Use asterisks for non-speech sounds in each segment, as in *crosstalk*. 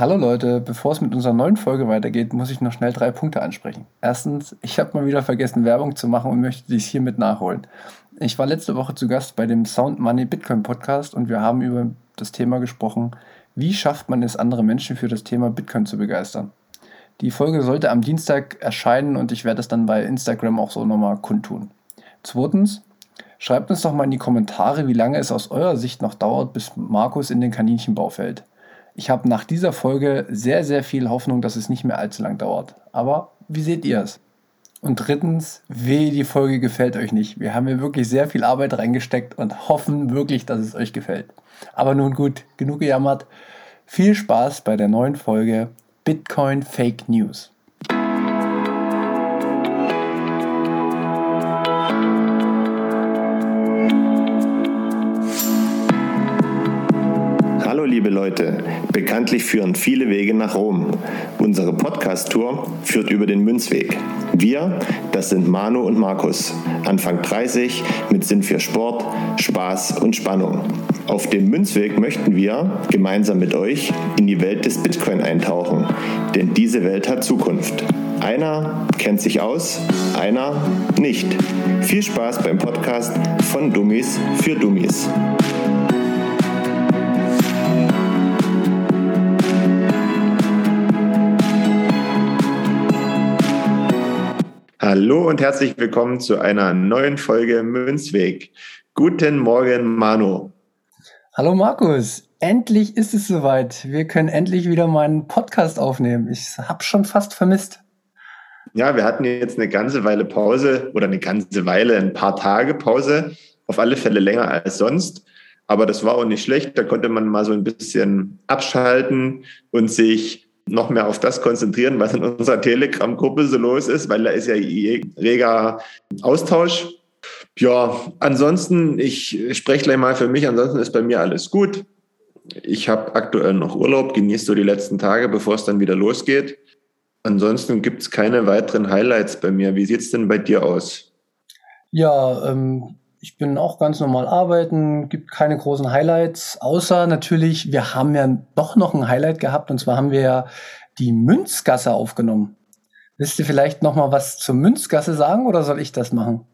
Hallo Leute, bevor es mit unserer neuen Folge weitergeht, muss ich noch schnell drei Punkte ansprechen. Erstens, ich habe mal wieder vergessen, Werbung zu machen und möchte dies hiermit nachholen. Ich war letzte Woche zu Gast bei dem Sound Money Bitcoin Podcast und wir haben über das Thema gesprochen, wie schafft man es, andere Menschen für das Thema Bitcoin zu begeistern. Die Folge sollte am Dienstag erscheinen und ich werde es dann bei Instagram auch so nochmal kundtun. Zweitens, schreibt uns doch mal in die Kommentare, wie lange es aus eurer Sicht noch dauert, bis Markus in den Kaninchenbau fällt. Ich habe nach dieser Folge sehr, sehr viel Hoffnung, dass es nicht mehr allzu lang dauert. Aber wie seht ihr es? Und drittens, weh, die Folge gefällt euch nicht. Wir haben hier wirklich sehr viel Arbeit reingesteckt und hoffen wirklich, dass es euch gefällt. Aber nun gut, genug gejammert. Viel Spaß bei der neuen Folge Bitcoin Fake News. Hallo liebe Leute, bekanntlich führen viele Wege nach Rom. Unsere Podcast-Tour führt über den Münzweg. Wir, das sind Manu und Markus, Anfang 30, mit Sinn für Sport, Spaß und Spannung. Auf dem Münzweg möchten wir gemeinsam mit euch in die Welt des Bitcoin eintauchen, denn diese Welt hat Zukunft. Einer kennt sich aus, einer nicht. Viel Spaß beim Podcast von Dummies für Dummies. Hallo und herzlich willkommen zu einer neuen Folge Münzweg. Guten Morgen, Manu. Hallo Markus, endlich ist es soweit. Wir können endlich wieder meinen Podcast aufnehmen. Ich habe schon fast vermisst. Ja, wir hatten jetzt eine ganze Weile Pause oder eine ganze Weile, ein paar Tage Pause. Auf alle Fälle länger als sonst. Aber das war auch nicht schlecht. Da konnte man mal so ein bisschen abschalten und sich noch mehr auf das konzentrieren, was in unserer Telegram-Gruppe so los ist, weil da ist ja reger Austausch. Ja, ansonsten, ich spreche gleich mal für mich, ansonsten ist bei mir alles gut. Ich habe aktuell noch Urlaub, genieße so die letzten Tage, bevor es dann wieder losgeht. Ansonsten gibt es keine weiteren Highlights bei mir. Wie sieht es denn bei dir aus? Ja, ähm, ich bin auch ganz normal arbeiten, gibt keine großen Highlights, außer natürlich, wir haben ja doch noch ein Highlight gehabt und zwar haben wir ja die Münzgasse aufgenommen. Willst du vielleicht noch mal was zur Münzgasse sagen oder soll ich das machen?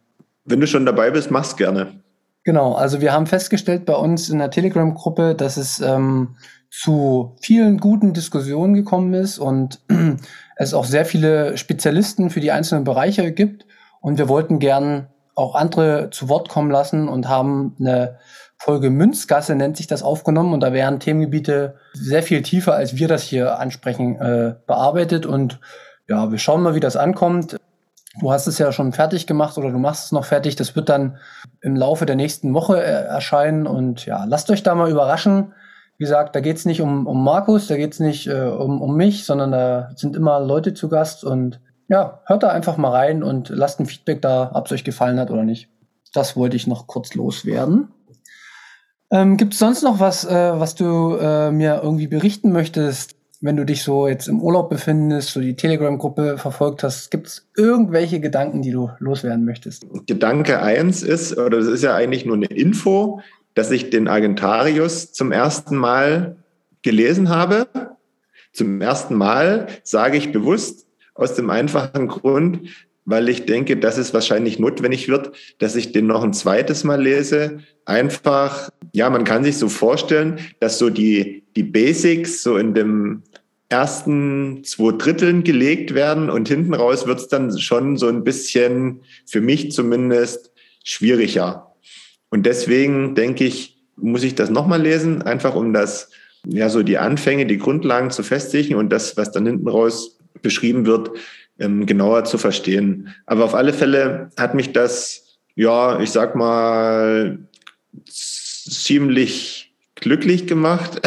Wenn du schon dabei bist, mach's gerne. Genau, also wir haben festgestellt bei uns in der Telegram-Gruppe, dass es ähm, zu vielen guten Diskussionen gekommen ist und *clears throat* es auch sehr viele Spezialisten für die einzelnen Bereiche gibt. Und wir wollten gern auch andere zu Wort kommen lassen und haben eine Folge Münzgasse nennt sich das aufgenommen und da werden Themengebiete sehr viel tiefer, als wir das hier ansprechen, äh, bearbeitet und ja, wir schauen mal, wie das ankommt. Du hast es ja schon fertig gemacht oder du machst es noch fertig. Das wird dann im Laufe der nächsten Woche äh, erscheinen und ja, lasst euch da mal überraschen. Wie gesagt, da geht's nicht um, um Markus, da geht's nicht äh, um, um mich, sondern da sind immer Leute zu Gast und ja, hört da einfach mal rein und lasst ein Feedback da, ob es euch gefallen hat oder nicht. Das wollte ich noch kurz loswerden. Ähm, Gibt es sonst noch was, äh, was du äh, mir irgendwie berichten möchtest, wenn du dich so jetzt im Urlaub befindest, so die Telegram-Gruppe verfolgt hast? Gibt es irgendwelche Gedanken, die du loswerden möchtest? Gedanke eins ist, oder das ist ja eigentlich nur eine Info, dass ich den Argentarius zum ersten Mal gelesen habe. Zum ersten Mal sage ich bewusst, aus dem einfachen Grund, weil ich denke, dass es wahrscheinlich notwendig wird, dass ich den noch ein zweites Mal lese. Einfach, ja, man kann sich so vorstellen, dass so die, die Basics so in dem ersten zwei Dritteln gelegt werden und hinten raus wird es dann schon so ein bisschen, für mich zumindest, schwieriger. Und deswegen denke ich, muss ich das nochmal lesen, einfach um das, ja, so die Anfänge, die Grundlagen zu festigen und das, was dann hinten raus beschrieben wird, ähm, genauer zu verstehen. Aber auf alle Fälle hat mich das, ja, ich sag mal, ziemlich glücklich gemacht,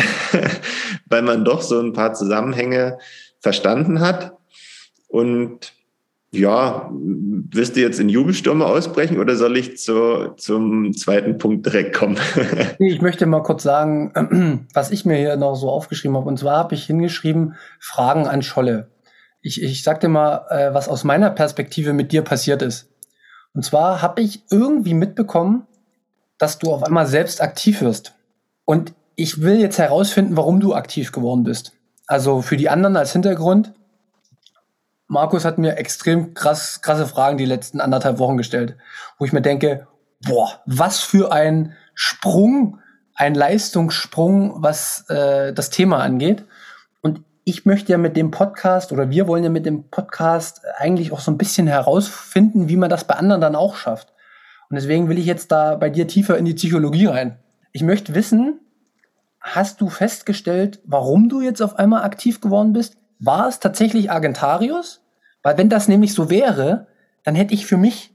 *laughs* weil man doch so ein paar Zusammenhänge verstanden hat. Und ja, willst du jetzt in Jubelstürme ausbrechen oder soll ich zu, zum zweiten Punkt direkt kommen? *laughs* ich möchte mal kurz sagen, *clears throat* was ich mir hier noch so aufgeschrieben habe. Und zwar habe ich hingeschrieben, Fragen an Scholle ich, ich sag dir mal, äh, was aus meiner Perspektive mit dir passiert ist. Und zwar habe ich irgendwie mitbekommen, dass du auf einmal selbst aktiv wirst. Und ich will jetzt herausfinden, warum du aktiv geworden bist. Also für die anderen als Hintergrund. Markus hat mir extrem krass, krasse Fragen die letzten anderthalb Wochen gestellt, wo ich mir denke, boah, was für ein Sprung, ein Leistungssprung, was äh, das Thema angeht. Und ich möchte ja mit dem Podcast oder wir wollen ja mit dem Podcast eigentlich auch so ein bisschen herausfinden, wie man das bei anderen dann auch schafft. Und deswegen will ich jetzt da bei dir tiefer in die Psychologie rein. Ich möchte wissen, hast du festgestellt, warum du jetzt auf einmal aktiv geworden bist? War es tatsächlich Argentarius? Weil wenn das nämlich so wäre, dann hätte ich für mich,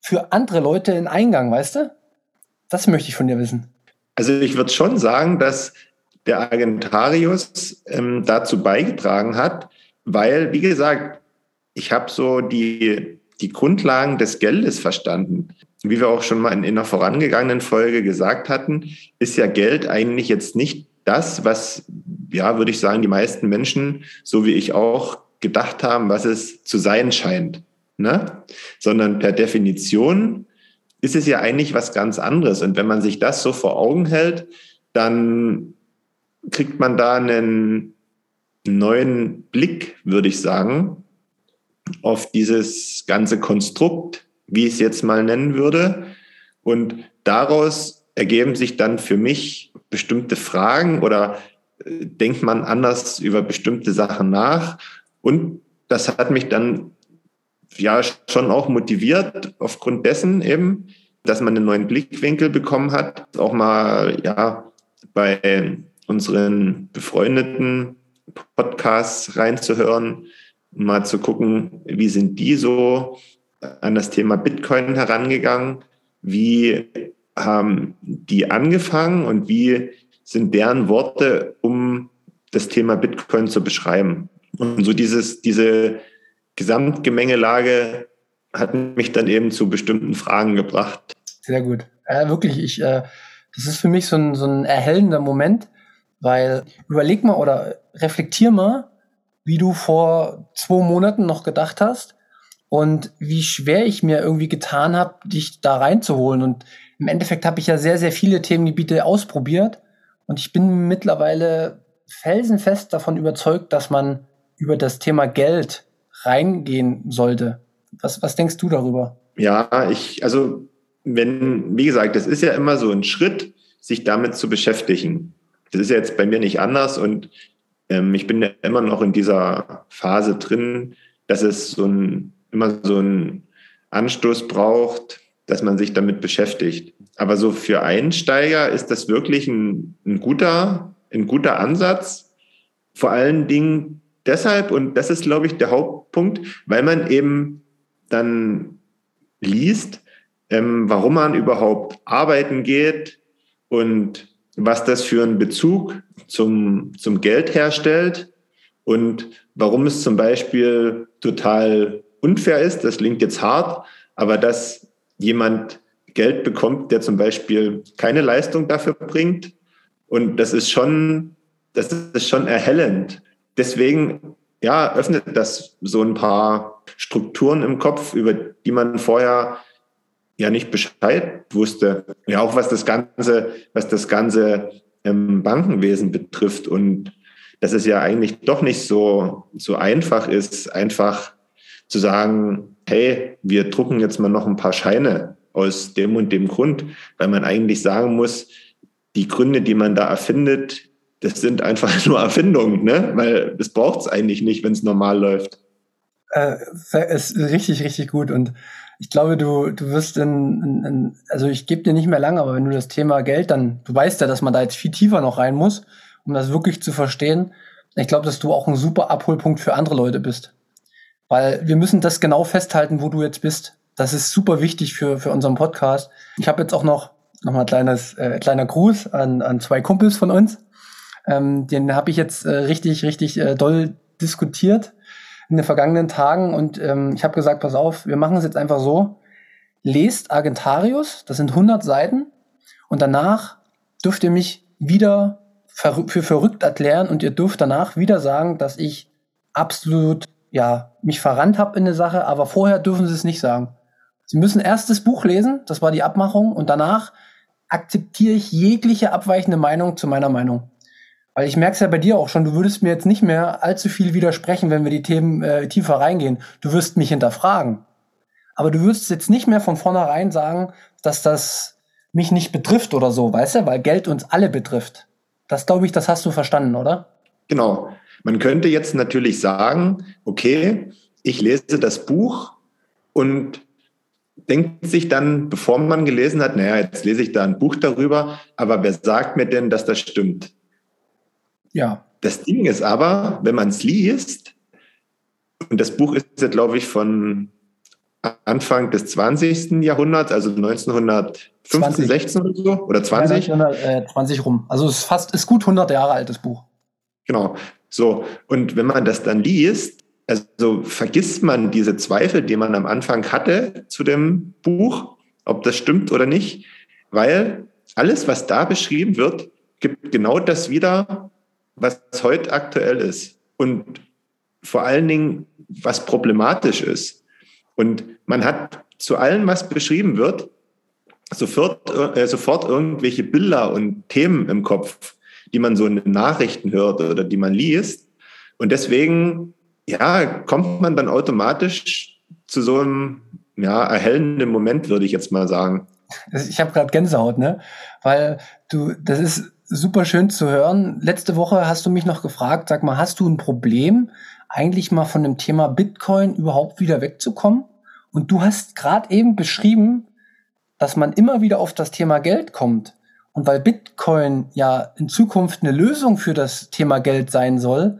für andere Leute einen Eingang, weißt du? Das möchte ich von dir wissen. Also ich würde schon sagen, dass der Argentarius ähm, dazu beigetragen hat, weil, wie gesagt, ich habe so die, die Grundlagen des Geldes verstanden wie wir auch schon mal in, in einer vorangegangenen Folge gesagt hatten, ist ja Geld eigentlich jetzt nicht das, was, ja, würde ich sagen, die meisten Menschen, so wie ich auch, gedacht haben, was es zu sein scheint. Ne? Sondern per Definition ist es ja eigentlich was ganz anderes. Und wenn man sich das so vor Augen hält, dann kriegt man da einen neuen Blick, würde ich sagen, auf dieses ganze Konstrukt wie ich es jetzt mal nennen würde. Und daraus ergeben sich dann für mich bestimmte Fragen oder äh, denkt man anders über bestimmte Sachen nach. Und das hat mich dann ja schon auch motiviert, aufgrund dessen eben, dass man einen neuen Blickwinkel bekommen hat, auch mal ja bei unseren befreundeten Podcasts reinzuhören, mal zu gucken, wie sind die so an das Thema Bitcoin herangegangen? Wie haben die angefangen und wie sind deren Worte, um das Thema Bitcoin zu beschreiben? Und so dieses, diese Gesamtgemengelage hat mich dann eben zu bestimmten Fragen gebracht. Sehr gut. Ja, wirklich, ich, äh, das ist für mich so ein, so ein erhellender Moment, weil überleg mal oder reflektier mal, wie du vor zwei Monaten noch gedacht hast, und wie schwer ich mir irgendwie getan habe, dich da reinzuholen. Und im Endeffekt habe ich ja sehr, sehr viele Themengebiete ausprobiert und ich bin mittlerweile felsenfest davon überzeugt, dass man über das Thema Geld reingehen sollte. Was, was denkst du darüber? Ja, ich, also, wenn, wie gesagt, das ist ja immer so ein Schritt, sich damit zu beschäftigen. Das ist ja jetzt bei mir nicht anders und ähm, ich bin ja immer noch in dieser Phase drin, dass es so ein immer so einen Anstoß braucht, dass man sich damit beschäftigt. Aber so für Einsteiger ist das wirklich ein, ein guter, ein guter Ansatz. Vor allen Dingen deshalb, und das ist, glaube ich, der Hauptpunkt, weil man eben dann liest, ähm, warum man überhaupt arbeiten geht und was das für einen Bezug zum, zum Geld herstellt und warum es zum Beispiel total unfair ist, das klingt jetzt hart, aber dass jemand Geld bekommt, der zum Beispiel keine Leistung dafür bringt. Und das ist schon, das ist schon erhellend. Deswegen, ja, öffnet das so ein paar Strukturen im Kopf, über die man vorher ja nicht Bescheid wusste. Ja, auch was das ganze, was das ganze ähm, Bankenwesen betrifft und dass es ja eigentlich doch nicht so, so einfach ist, einfach zu sagen, hey, wir drucken jetzt mal noch ein paar Scheine aus dem und dem Grund, weil man eigentlich sagen muss, die Gründe, die man da erfindet, das sind einfach *laughs* nur Erfindungen, ne? weil das braucht es eigentlich nicht, wenn es normal läuft. Äh, ist richtig, richtig gut und ich glaube, du, du wirst in, in, in also ich gebe dir nicht mehr lange, aber wenn du das Thema Geld dann, du weißt ja, dass man da jetzt viel tiefer noch rein muss, um das wirklich zu verstehen. Ich glaube, dass du auch ein super Abholpunkt für andere Leute bist. Weil wir müssen das genau festhalten, wo du jetzt bist. Das ist super wichtig für, für unseren Podcast. Ich habe jetzt auch noch, noch mal ein kleines, äh, kleiner Gruß an, an zwei Kumpels von uns. Ähm, den habe ich jetzt äh, richtig, richtig äh, doll diskutiert in den vergangenen Tagen und ähm, ich habe gesagt, pass auf, wir machen es jetzt einfach so. Lest Argentarius, das sind 100 Seiten und danach dürft ihr mich wieder für verrückt erklären und ihr dürft danach wieder sagen, dass ich absolut ja, mich verrannt habe in eine Sache, aber vorher dürfen sie es nicht sagen. Sie müssen erst das Buch lesen, das war die Abmachung, und danach akzeptiere ich jegliche abweichende Meinung zu meiner Meinung. Weil ich merke es ja bei dir auch schon, du würdest mir jetzt nicht mehr allzu viel widersprechen, wenn wir die Themen äh, tiefer reingehen. Du wirst mich hinterfragen. Aber du wirst jetzt nicht mehr von vornherein sagen, dass das mich nicht betrifft oder so, weißt du, weil Geld uns alle betrifft. Das glaube ich, das hast du verstanden, oder? Genau. Man könnte jetzt natürlich sagen, okay, ich lese das Buch und denkt sich dann, bevor man gelesen hat, naja, jetzt lese ich da ein Buch darüber, aber wer sagt mir denn, dass das stimmt? Ja. Das Ding ist aber, wenn man es liest, und das Buch ist ja, glaube ich, von Anfang des 20. Jahrhunderts, also 1915, 20. 16 oder so, oder 20? Ja, 1920 rum. Also es ist fast, ist gut 100 Jahre altes Buch. Genau. So. Und wenn man das dann liest, also vergisst man diese Zweifel, die man am Anfang hatte zu dem Buch, ob das stimmt oder nicht, weil alles, was da beschrieben wird, gibt genau das wieder, was heute aktuell ist. Und vor allen Dingen, was problematisch ist. Und man hat zu allem, was beschrieben wird, sofort, äh, sofort irgendwelche Bilder und Themen im Kopf, die man so in den Nachrichten hört oder die man liest. Und deswegen ja, kommt man dann automatisch zu so einem ja, erhellenden Moment, würde ich jetzt mal sagen. Ich habe gerade Gänsehaut, ne? Weil du, das ist super schön zu hören. Letzte Woche hast du mich noch gefragt, sag mal, hast du ein Problem, eigentlich mal von dem Thema Bitcoin überhaupt wieder wegzukommen? Und du hast gerade eben beschrieben, dass man immer wieder auf das Thema Geld kommt. Und weil Bitcoin ja in Zukunft eine Lösung für das Thema Geld sein soll,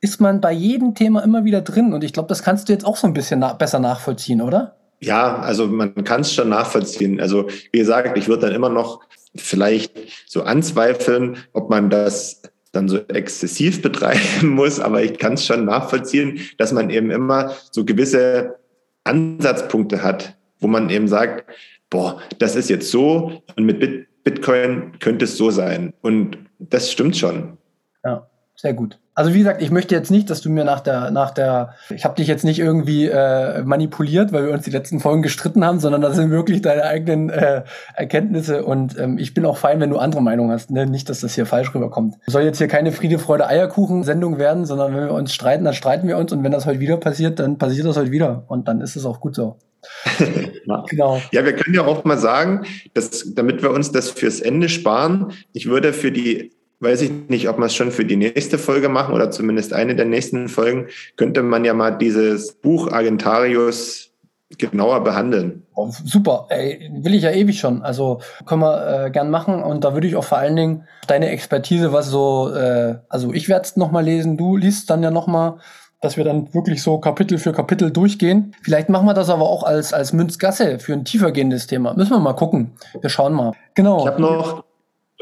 ist man bei jedem Thema immer wieder drin. Und ich glaube, das kannst du jetzt auch so ein bisschen na besser nachvollziehen, oder? Ja, also man kann es schon nachvollziehen. Also wie gesagt, ich würde dann immer noch vielleicht so anzweifeln, ob man das dann so exzessiv *laughs* betreiben muss, aber ich kann es schon nachvollziehen, dass man eben immer so gewisse Ansatzpunkte hat, wo man eben sagt, boah, das ist jetzt so und mit Bitcoin könnte es so sein. Und das stimmt schon. Ja, sehr gut. Also wie gesagt, ich möchte jetzt nicht, dass du mir nach der, nach der, ich habe dich jetzt nicht irgendwie äh, manipuliert, weil wir uns die letzten Folgen gestritten haben, sondern das sind wirklich deine eigenen äh, Erkenntnisse und ähm, ich bin auch fein, wenn du andere Meinungen hast. Ne? Nicht, dass das hier falsch rüberkommt. Soll jetzt hier keine Friede, Freude, Eierkuchen-Sendung werden, sondern wenn wir uns streiten, dann streiten wir uns und wenn das heute wieder passiert, dann passiert das heute wieder und dann ist es auch gut so. *laughs* ja. Genau. Ja, wir können ja auch mal sagen, dass, damit wir uns das fürs Ende sparen, ich würde für die weiß ich nicht, ob wir es schon für die nächste Folge machen oder zumindest eine der nächsten Folgen, könnte man ja mal dieses Buch Agentarius genauer behandeln. Oh, super, ey, will ich ja ewig schon. Also können wir äh, gern machen und da würde ich auch vor allen Dingen deine Expertise, was so, äh, also ich werde es nochmal lesen, du liest dann ja nochmal, dass wir dann wirklich so Kapitel für Kapitel durchgehen. Vielleicht machen wir das aber auch als, als Münzgasse für ein tiefergehendes Thema. Müssen wir mal gucken. Wir schauen mal. Genau. Ich habe noch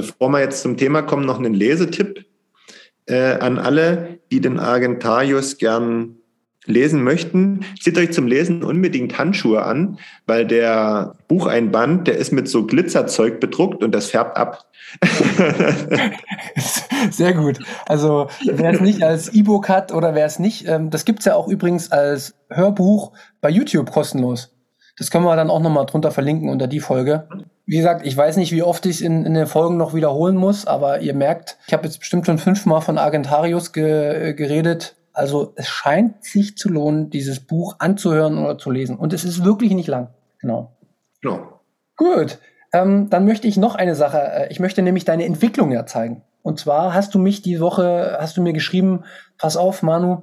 Bevor wir jetzt zum Thema kommen, noch einen Lesetipp äh, an alle, die den Argentarius gern lesen möchten. Zieht euch zum Lesen unbedingt Handschuhe an, weil der Bucheinband, der ist mit so Glitzerzeug bedruckt und das färbt ab. *laughs* Sehr gut. Also wer es nicht als E-Book hat oder wer es nicht, ähm, das gibt's ja auch übrigens als Hörbuch bei YouTube kostenlos. Das können wir dann auch nochmal drunter verlinken unter die Folge wie gesagt, ich weiß nicht, wie oft ich es in, in den Folgen noch wiederholen muss, aber ihr merkt, ich habe jetzt bestimmt schon fünfmal von Argentarius ge geredet. Also es scheint sich zu lohnen, dieses Buch anzuhören oder zu lesen. Und es ist wirklich nicht lang. Genau. Ja. Gut. Ähm, dann möchte ich noch eine Sache. Äh, ich möchte nämlich deine Entwicklung ja zeigen. Und zwar hast du mich die Woche, hast du mir geschrieben, pass auf, Manu,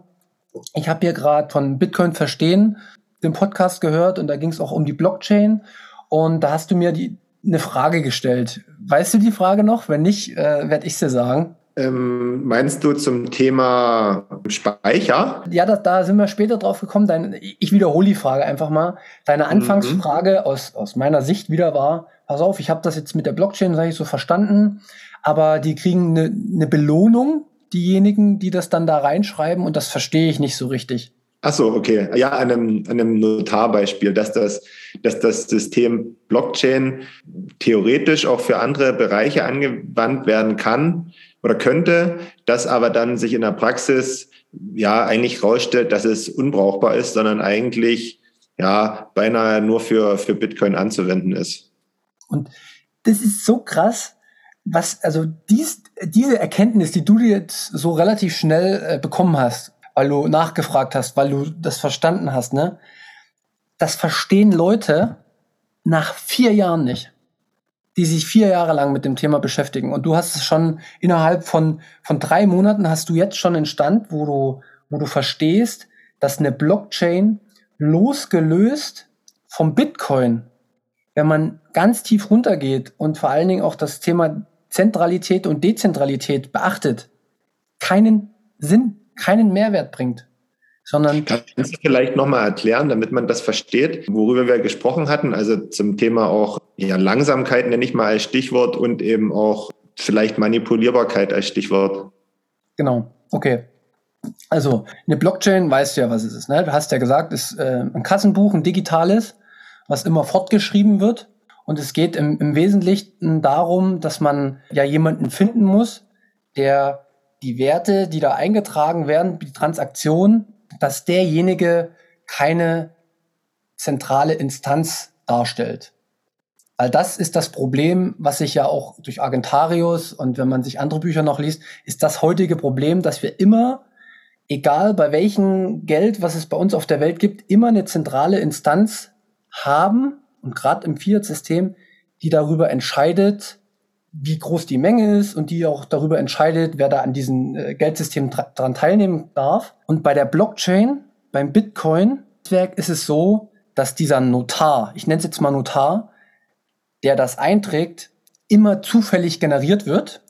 ich habe hier gerade von Bitcoin verstehen den Podcast gehört und da ging es auch um die Blockchain. Und da hast du mir die, eine Frage gestellt. Weißt du die Frage noch? Wenn nicht, äh, werde ich sie sagen. Ähm, meinst du zum Thema Speicher? Ja, da, da sind wir später drauf gekommen. Dein, ich wiederhole die Frage einfach mal. Deine mhm. Anfangsfrage mhm. aus, aus meiner Sicht wieder war, pass auf, ich habe das jetzt mit der Blockchain, sage ich so, verstanden, aber die kriegen eine, eine Belohnung, diejenigen, die das dann da reinschreiben und das verstehe ich nicht so richtig. Ach so, okay. Ja, an einem, an einem Notarbeispiel, dass das, dass das System Blockchain theoretisch auch für andere Bereiche angewandt werden kann oder könnte, das aber dann sich in der Praxis ja eigentlich rausstellt, dass es unbrauchbar ist, sondern eigentlich ja beinahe nur für, für Bitcoin anzuwenden ist. Und das ist so krass, was, also dies, diese Erkenntnis, die du jetzt so relativ schnell äh, bekommen hast, weil du nachgefragt hast, weil du das verstanden hast, ne? Das verstehen Leute nach vier Jahren nicht, die sich vier Jahre lang mit dem Thema beschäftigen. Und du hast es schon innerhalb von, von drei Monaten hast du jetzt schon einen Stand, wo du, wo du verstehst, dass eine Blockchain losgelöst vom Bitcoin, wenn man ganz tief runtergeht und vor allen Dingen auch das Thema Zentralität und Dezentralität beachtet, keinen Sinn, keinen Mehrwert bringt. Sondern Kannst du vielleicht nochmal erklären, damit man das versteht, worüber wir gesprochen hatten? Also zum Thema auch ja, Langsamkeit nenne ich mal als Stichwort und eben auch vielleicht Manipulierbarkeit als Stichwort. Genau, okay. Also eine Blockchain, weißt du ja, was es ist. Ne? Du hast ja gesagt, ist äh, ein Kassenbuch, ein digitales, was immer fortgeschrieben wird. Und es geht im, im Wesentlichen darum, dass man ja jemanden finden muss, der die Werte, die da eingetragen werden, die Transaktion, dass derjenige keine zentrale Instanz darstellt. Weil das ist das Problem, was sich ja auch durch Agentarius und wenn man sich andere Bücher noch liest, ist das heutige Problem, dass wir immer, egal bei welchem Geld, was es bei uns auf der Welt gibt, immer eine zentrale Instanz haben und gerade im Fiat-System, die darüber entscheidet, wie groß die Menge ist und die auch darüber entscheidet, wer da an diesem äh, Geldsystem dran teilnehmen darf. Und bei der Blockchain, beim Bitcoin-Netzwerk ist es so, dass dieser Notar, ich nenne es jetzt mal Notar, der das einträgt, immer zufällig generiert wird.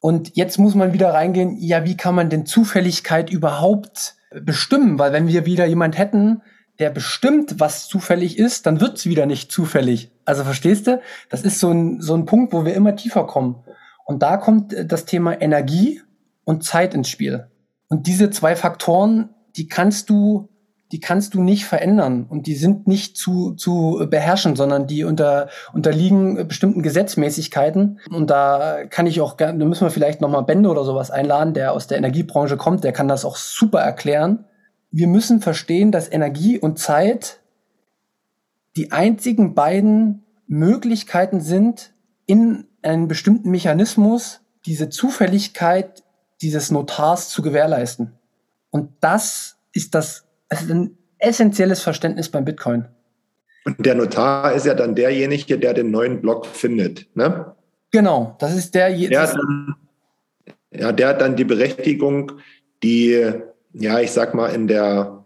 Und jetzt muss man wieder reingehen, ja, wie kann man denn Zufälligkeit überhaupt bestimmen? Weil wenn wir wieder jemand hätten, der bestimmt, was zufällig ist, dann wird's wieder nicht zufällig. Also verstehst du? Das ist so ein, so ein Punkt, wo wir immer tiefer kommen. Und da kommt äh, das Thema Energie und Zeit ins Spiel. Und diese zwei Faktoren, die kannst du, die kannst du nicht verändern und die sind nicht zu, zu beherrschen, sondern die unter, unterliegen bestimmten Gesetzmäßigkeiten. Und da kann ich auch gerne, da müssen wir vielleicht nochmal Bände oder sowas einladen, der aus der Energiebranche kommt, der kann das auch super erklären wir müssen verstehen, dass Energie und Zeit die einzigen beiden Möglichkeiten sind, in einem bestimmten Mechanismus diese Zufälligkeit dieses Notars zu gewährleisten. Und das ist das, das ist ein essentielles Verständnis beim Bitcoin. Und der Notar ist ja dann derjenige, der den neuen Block findet, ne? Genau, das ist der. Der hat dann, ja, der hat dann die Berechtigung, die ja, ich sag mal, in der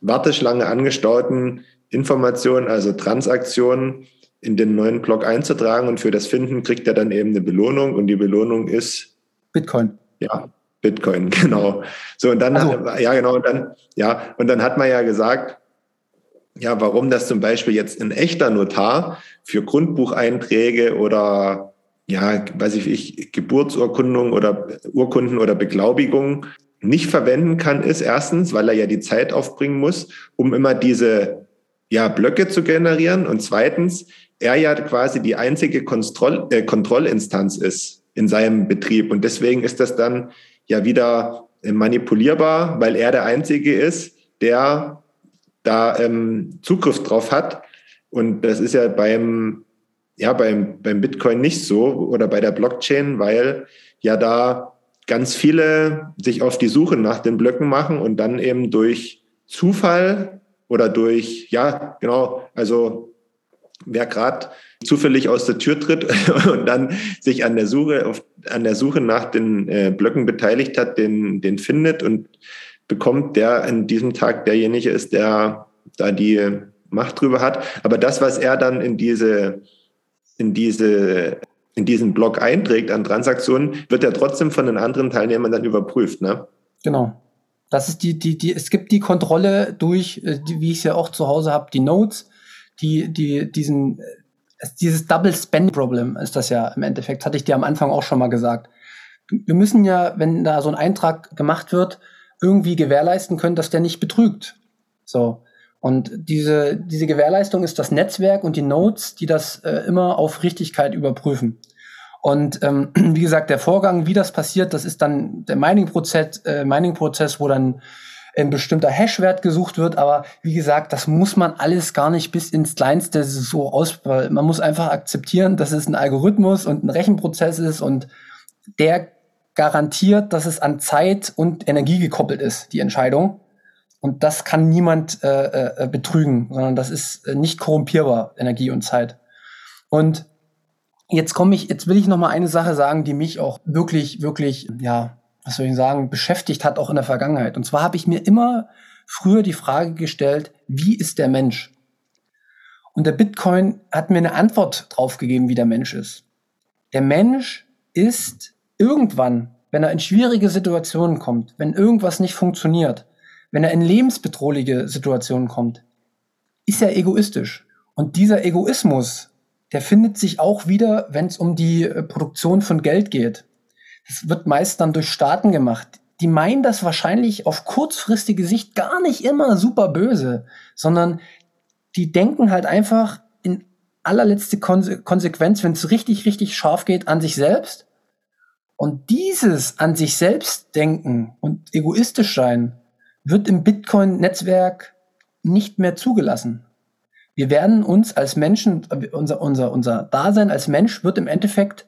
Warteschlange angestauten Informationen, also Transaktionen, in den neuen Block einzutragen und für das Finden kriegt er dann eben eine Belohnung und die Belohnung ist Bitcoin. Ja, Bitcoin, *laughs* genau. So und dann, also. ja genau, und dann, ja, und dann hat man ja gesagt, ja, warum das zum Beispiel jetzt ein echter Notar für Grundbucheinträge oder ja, weiß ich, ich Geburtsurkundung oder Urkunden oder Beglaubigungen nicht verwenden kann, ist erstens, weil er ja die Zeit aufbringen muss, um immer diese ja, Blöcke zu generieren. Und zweitens, er ja quasi die einzige Kontroll, äh, Kontrollinstanz ist in seinem Betrieb. Und deswegen ist das dann ja wieder äh, manipulierbar, weil er der Einzige ist, der da ähm, Zugriff drauf hat. Und das ist ja beim, ja, beim, beim Bitcoin nicht so oder bei der Blockchain, weil ja da ganz viele sich auf die Suche nach den Blöcken machen und dann eben durch Zufall oder durch, ja, genau, also wer gerade zufällig aus der Tür tritt *laughs* und dann sich an der Suche, auf, an der Suche nach den äh, Blöcken beteiligt hat, den, den findet und bekommt, der an diesem Tag derjenige ist, der da die Macht drüber hat. Aber das, was er dann in diese, in diese in diesen Block einträgt an Transaktionen, wird ja trotzdem von den anderen Teilnehmern dann überprüft, ne? Genau. Das ist die, die, die, es gibt die Kontrolle durch, äh, die, wie ich es ja auch zu Hause habe, die Nodes, die, die, diesen, äh, dieses Double Spend Problem ist das ja im Endeffekt, hatte ich dir am Anfang auch schon mal gesagt. Wir müssen ja, wenn da so ein Eintrag gemacht wird, irgendwie gewährleisten können, dass der nicht betrügt. So. Und diese, diese Gewährleistung ist das Netzwerk und die Nodes, die das äh, immer auf Richtigkeit überprüfen. Und ähm, *clears throat* wie gesagt, der Vorgang, wie das passiert, das ist dann der Mining-Prozess, äh, Mining-Prozess, wo dann ein bestimmter Hashwert gesucht wird. Aber wie gesagt, das muss man alles gar nicht bis ins Kleinste so aus. Man muss einfach akzeptieren, dass es ein Algorithmus und ein Rechenprozess ist und der garantiert, dass es an Zeit und Energie gekoppelt ist, die Entscheidung. Und das kann niemand äh, äh, betrügen, sondern das ist äh, nicht korrumpierbar, Energie und Zeit. Und jetzt komme ich, jetzt will ich noch mal eine Sache sagen, die mich auch wirklich, wirklich, ja, was soll ich sagen, beschäftigt hat, auch in der Vergangenheit. Und zwar habe ich mir immer früher die Frage gestellt, wie ist der Mensch? Und der Bitcoin hat mir eine Antwort drauf gegeben, wie der Mensch ist. Der Mensch ist irgendwann, wenn er in schwierige Situationen kommt, wenn irgendwas nicht funktioniert, wenn er in lebensbedrohliche Situationen kommt, ist er egoistisch. Und dieser Egoismus, der findet sich auch wieder, wenn es um die äh, Produktion von Geld geht. Das wird meist dann durch Staaten gemacht. Die meinen das wahrscheinlich auf kurzfristige Sicht gar nicht immer super böse, sondern die denken halt einfach in allerletzte Konse Konsequenz, wenn es richtig, richtig scharf geht, an sich selbst. Und dieses an sich selbst denken und egoistisch sein, wird im Bitcoin-Netzwerk nicht mehr zugelassen. Wir werden uns als Menschen, unser, unser, unser Dasein als Mensch wird im Endeffekt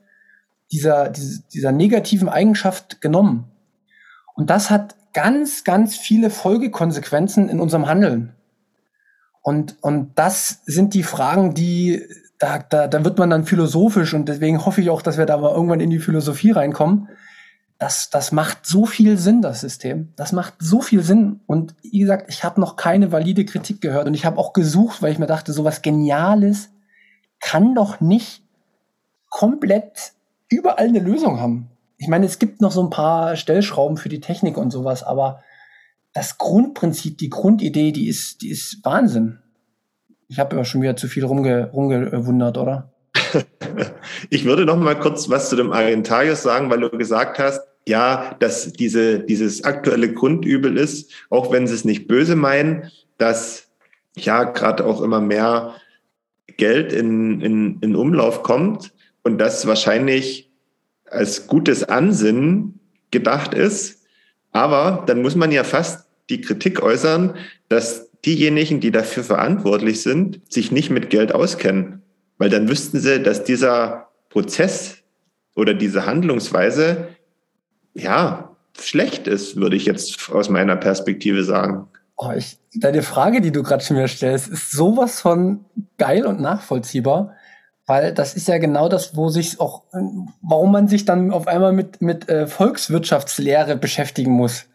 dieser, dieser, negativen Eigenschaft genommen. Und das hat ganz, ganz viele Folgekonsequenzen in unserem Handeln. Und, und das sind die Fragen, die, da, da, da wird man dann philosophisch und deswegen hoffe ich auch, dass wir da mal irgendwann in die Philosophie reinkommen das, das macht so viel Sinn, das System. Das macht so viel Sinn. Und wie gesagt, ich habe noch keine valide Kritik gehört. Und ich habe auch gesucht, weil ich mir dachte, sowas Geniales kann doch nicht komplett überall eine Lösung haben. Ich meine, es gibt noch so ein paar Stellschrauben für die Technik und sowas, aber das Grundprinzip, die Grundidee, die ist, die ist Wahnsinn. Ich habe ja schon wieder zu viel rumge rumgewundert, oder? *laughs* Ich würde noch mal kurz was zu dem Argentarius sagen, weil du gesagt hast, ja, dass diese, dieses aktuelle Grundübel ist, auch wenn sie es nicht böse meinen, dass ja gerade auch immer mehr Geld in, in, in Umlauf kommt und das wahrscheinlich als gutes Ansinnen gedacht ist. Aber dann muss man ja fast die Kritik äußern, dass diejenigen, die dafür verantwortlich sind, sich nicht mit Geld auskennen. Weil dann wüssten sie, dass dieser Prozess oder diese Handlungsweise ja, schlecht ist, würde ich jetzt aus meiner Perspektive sagen. Oh, ich, deine Frage, die du gerade schon mir stellst, ist sowas von geil und nachvollziehbar, weil das ist ja genau das, wo sich auch, warum man sich dann auf einmal mit, mit äh, Volkswirtschaftslehre beschäftigen muss.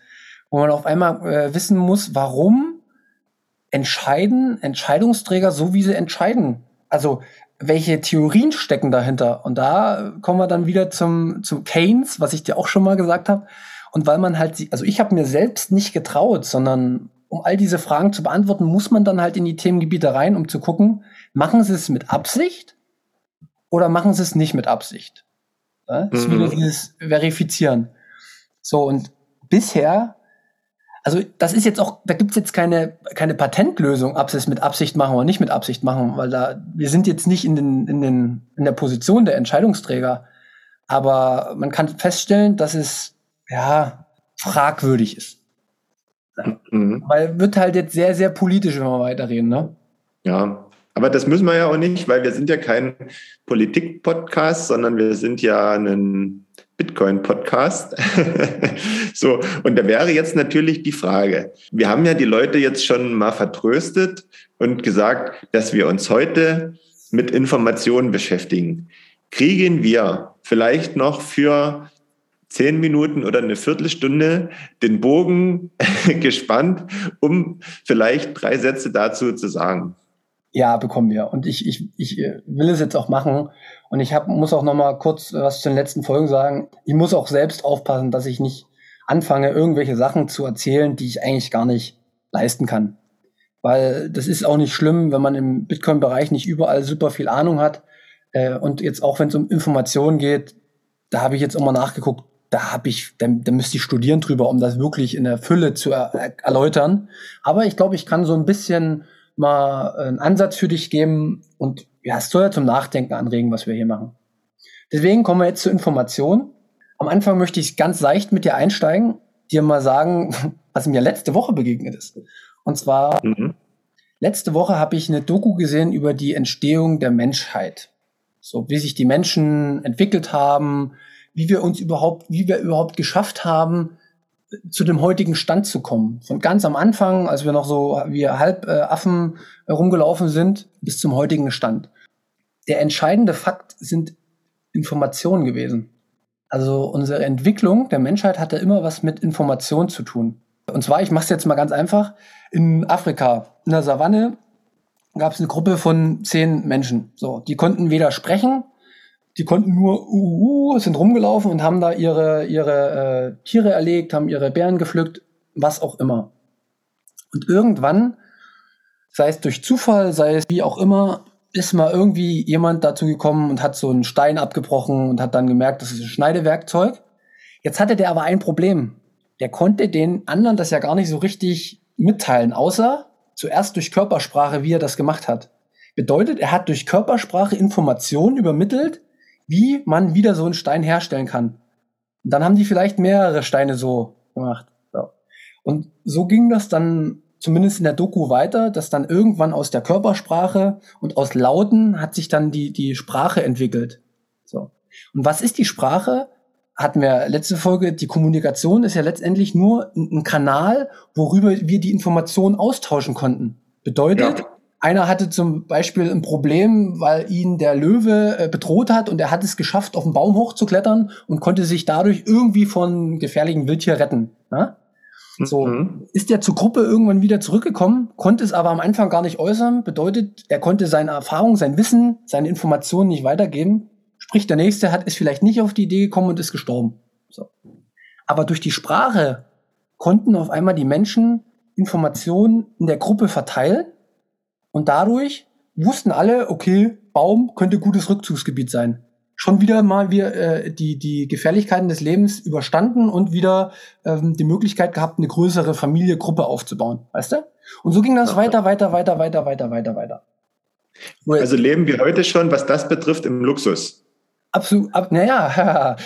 Wo man auf einmal äh, wissen muss, warum entscheiden Entscheidungsträger so, wie sie entscheiden. Also welche Theorien stecken dahinter? Und da kommen wir dann wieder zum, zum Keynes, was ich dir auch schon mal gesagt habe. Und weil man halt, also ich habe mir selbst nicht getraut, sondern um all diese Fragen zu beantworten, muss man dann halt in die Themengebiete rein, um zu gucken, machen sie es mit Absicht oder machen sie es nicht mit Absicht? Ja? Das ist wieder dieses Verifizieren. So, und bisher also das ist jetzt auch, da gibt's jetzt keine, keine Patentlösung, ob sie es mit Absicht machen oder nicht mit Absicht machen, weil da, wir sind jetzt nicht in, den, in, den, in der Position der Entscheidungsträger. Aber man kann feststellen, dass es ja fragwürdig ist. Mhm. Weil wird halt jetzt sehr, sehr politisch, wenn wir weiterreden, ne? Ja, aber das müssen wir ja auch nicht, weil wir sind ja kein Politik-Podcast, sondern wir sind ja ein Bitcoin-Podcast. *laughs* so, und da wäre jetzt natürlich die Frage. Wir haben ja die Leute jetzt schon mal vertröstet und gesagt, dass wir uns heute mit Informationen beschäftigen. Kriegen wir vielleicht noch für zehn Minuten oder eine Viertelstunde den Bogen *laughs* gespannt, um vielleicht drei Sätze dazu zu sagen? Ja, bekommen wir. Und ich, ich, ich will es jetzt auch machen. Und ich hab, muss auch noch mal kurz was zu den letzten Folgen sagen. Ich muss auch selbst aufpassen, dass ich nicht anfange, irgendwelche Sachen zu erzählen, die ich eigentlich gar nicht leisten kann. Weil das ist auch nicht schlimm, wenn man im Bitcoin-Bereich nicht überall super viel Ahnung hat. Äh, und jetzt auch, wenn es um Informationen geht, da habe ich jetzt immer nachgeguckt, da habe ich, da, da müsste ich studieren drüber, um das wirklich in der Fülle zu er erläutern. Aber ich glaube, ich kann so ein bisschen mal einen Ansatz für dich geben und ja, es soll ja zum Nachdenken anregen, was wir hier machen. Deswegen kommen wir jetzt zur Information. Am Anfang möchte ich ganz leicht mit dir einsteigen. dir mal sagen, *laughs* was mir letzte Woche begegnet ist. Und zwar, mhm. letzte Woche habe ich eine Doku gesehen über die Entstehung der Menschheit. So, wie sich die Menschen entwickelt haben, wie wir uns überhaupt, wie wir überhaupt geschafft haben, zu dem heutigen Stand zu kommen. Von ganz am Anfang, als wir noch so wie Halbaffen äh, rumgelaufen sind, bis zum heutigen Stand. Der entscheidende Fakt sind Informationen gewesen. Also unsere Entwicklung der Menschheit hatte immer was mit Information zu tun. Und zwar, ich mache es jetzt mal ganz einfach, in Afrika, in der Savanne, gab es eine Gruppe von zehn Menschen. So, die konnten weder sprechen, die konnten nur uh, uh, sind rumgelaufen und haben da ihre ihre äh, Tiere erlegt, haben ihre Bären gepflückt, was auch immer. Und irgendwann, sei es durch Zufall, sei es wie auch immer, ist mal irgendwie jemand dazu gekommen und hat so einen Stein abgebrochen und hat dann gemerkt, das ist ein Schneidewerkzeug. Jetzt hatte der aber ein Problem. Der konnte den anderen das ja gar nicht so richtig mitteilen, außer zuerst durch Körpersprache, wie er das gemacht hat. Bedeutet, er hat durch Körpersprache Informationen übermittelt, wie man wieder so einen Stein herstellen kann. Und dann haben die vielleicht mehrere Steine so gemacht. So. Und so ging das dann zumindest in der Doku weiter, dass dann irgendwann aus der Körpersprache und aus Lauten hat sich dann die, die Sprache entwickelt. So. Und was ist die Sprache? Hatten wir letzte Folge, die Kommunikation ist ja letztendlich nur ein, Kanal, worüber wir die Informationen austauschen konnten. Bedeutet, ja. Einer hatte zum Beispiel ein Problem, weil ihn der Löwe äh, bedroht hat und er hat es geschafft, auf den Baum hochzuklettern und konnte sich dadurch irgendwie von gefährlichen Wildtier retten. Ja? So, mhm. ist er zur Gruppe irgendwann wieder zurückgekommen, konnte es aber am Anfang gar nicht äußern, bedeutet, er konnte seine Erfahrung, sein Wissen, seine Informationen nicht weitergeben. Sprich, der nächste hat ist vielleicht nicht auf die Idee gekommen und ist gestorben. So. Aber durch die Sprache konnten auf einmal die Menschen Informationen in der Gruppe verteilen und dadurch wussten alle, okay, Baum könnte gutes Rückzugsgebiet sein schon wieder mal wir äh, die die Gefährlichkeiten des Lebens überstanden und wieder ähm, die Möglichkeit gehabt, eine größere Familie, Gruppe aufzubauen, weißt du? Und so ging das weiter, weiter, weiter, weiter, weiter, weiter, weiter. Also leben wir heute schon, was das betrifft, im Luxus. Absolut, ab, naja,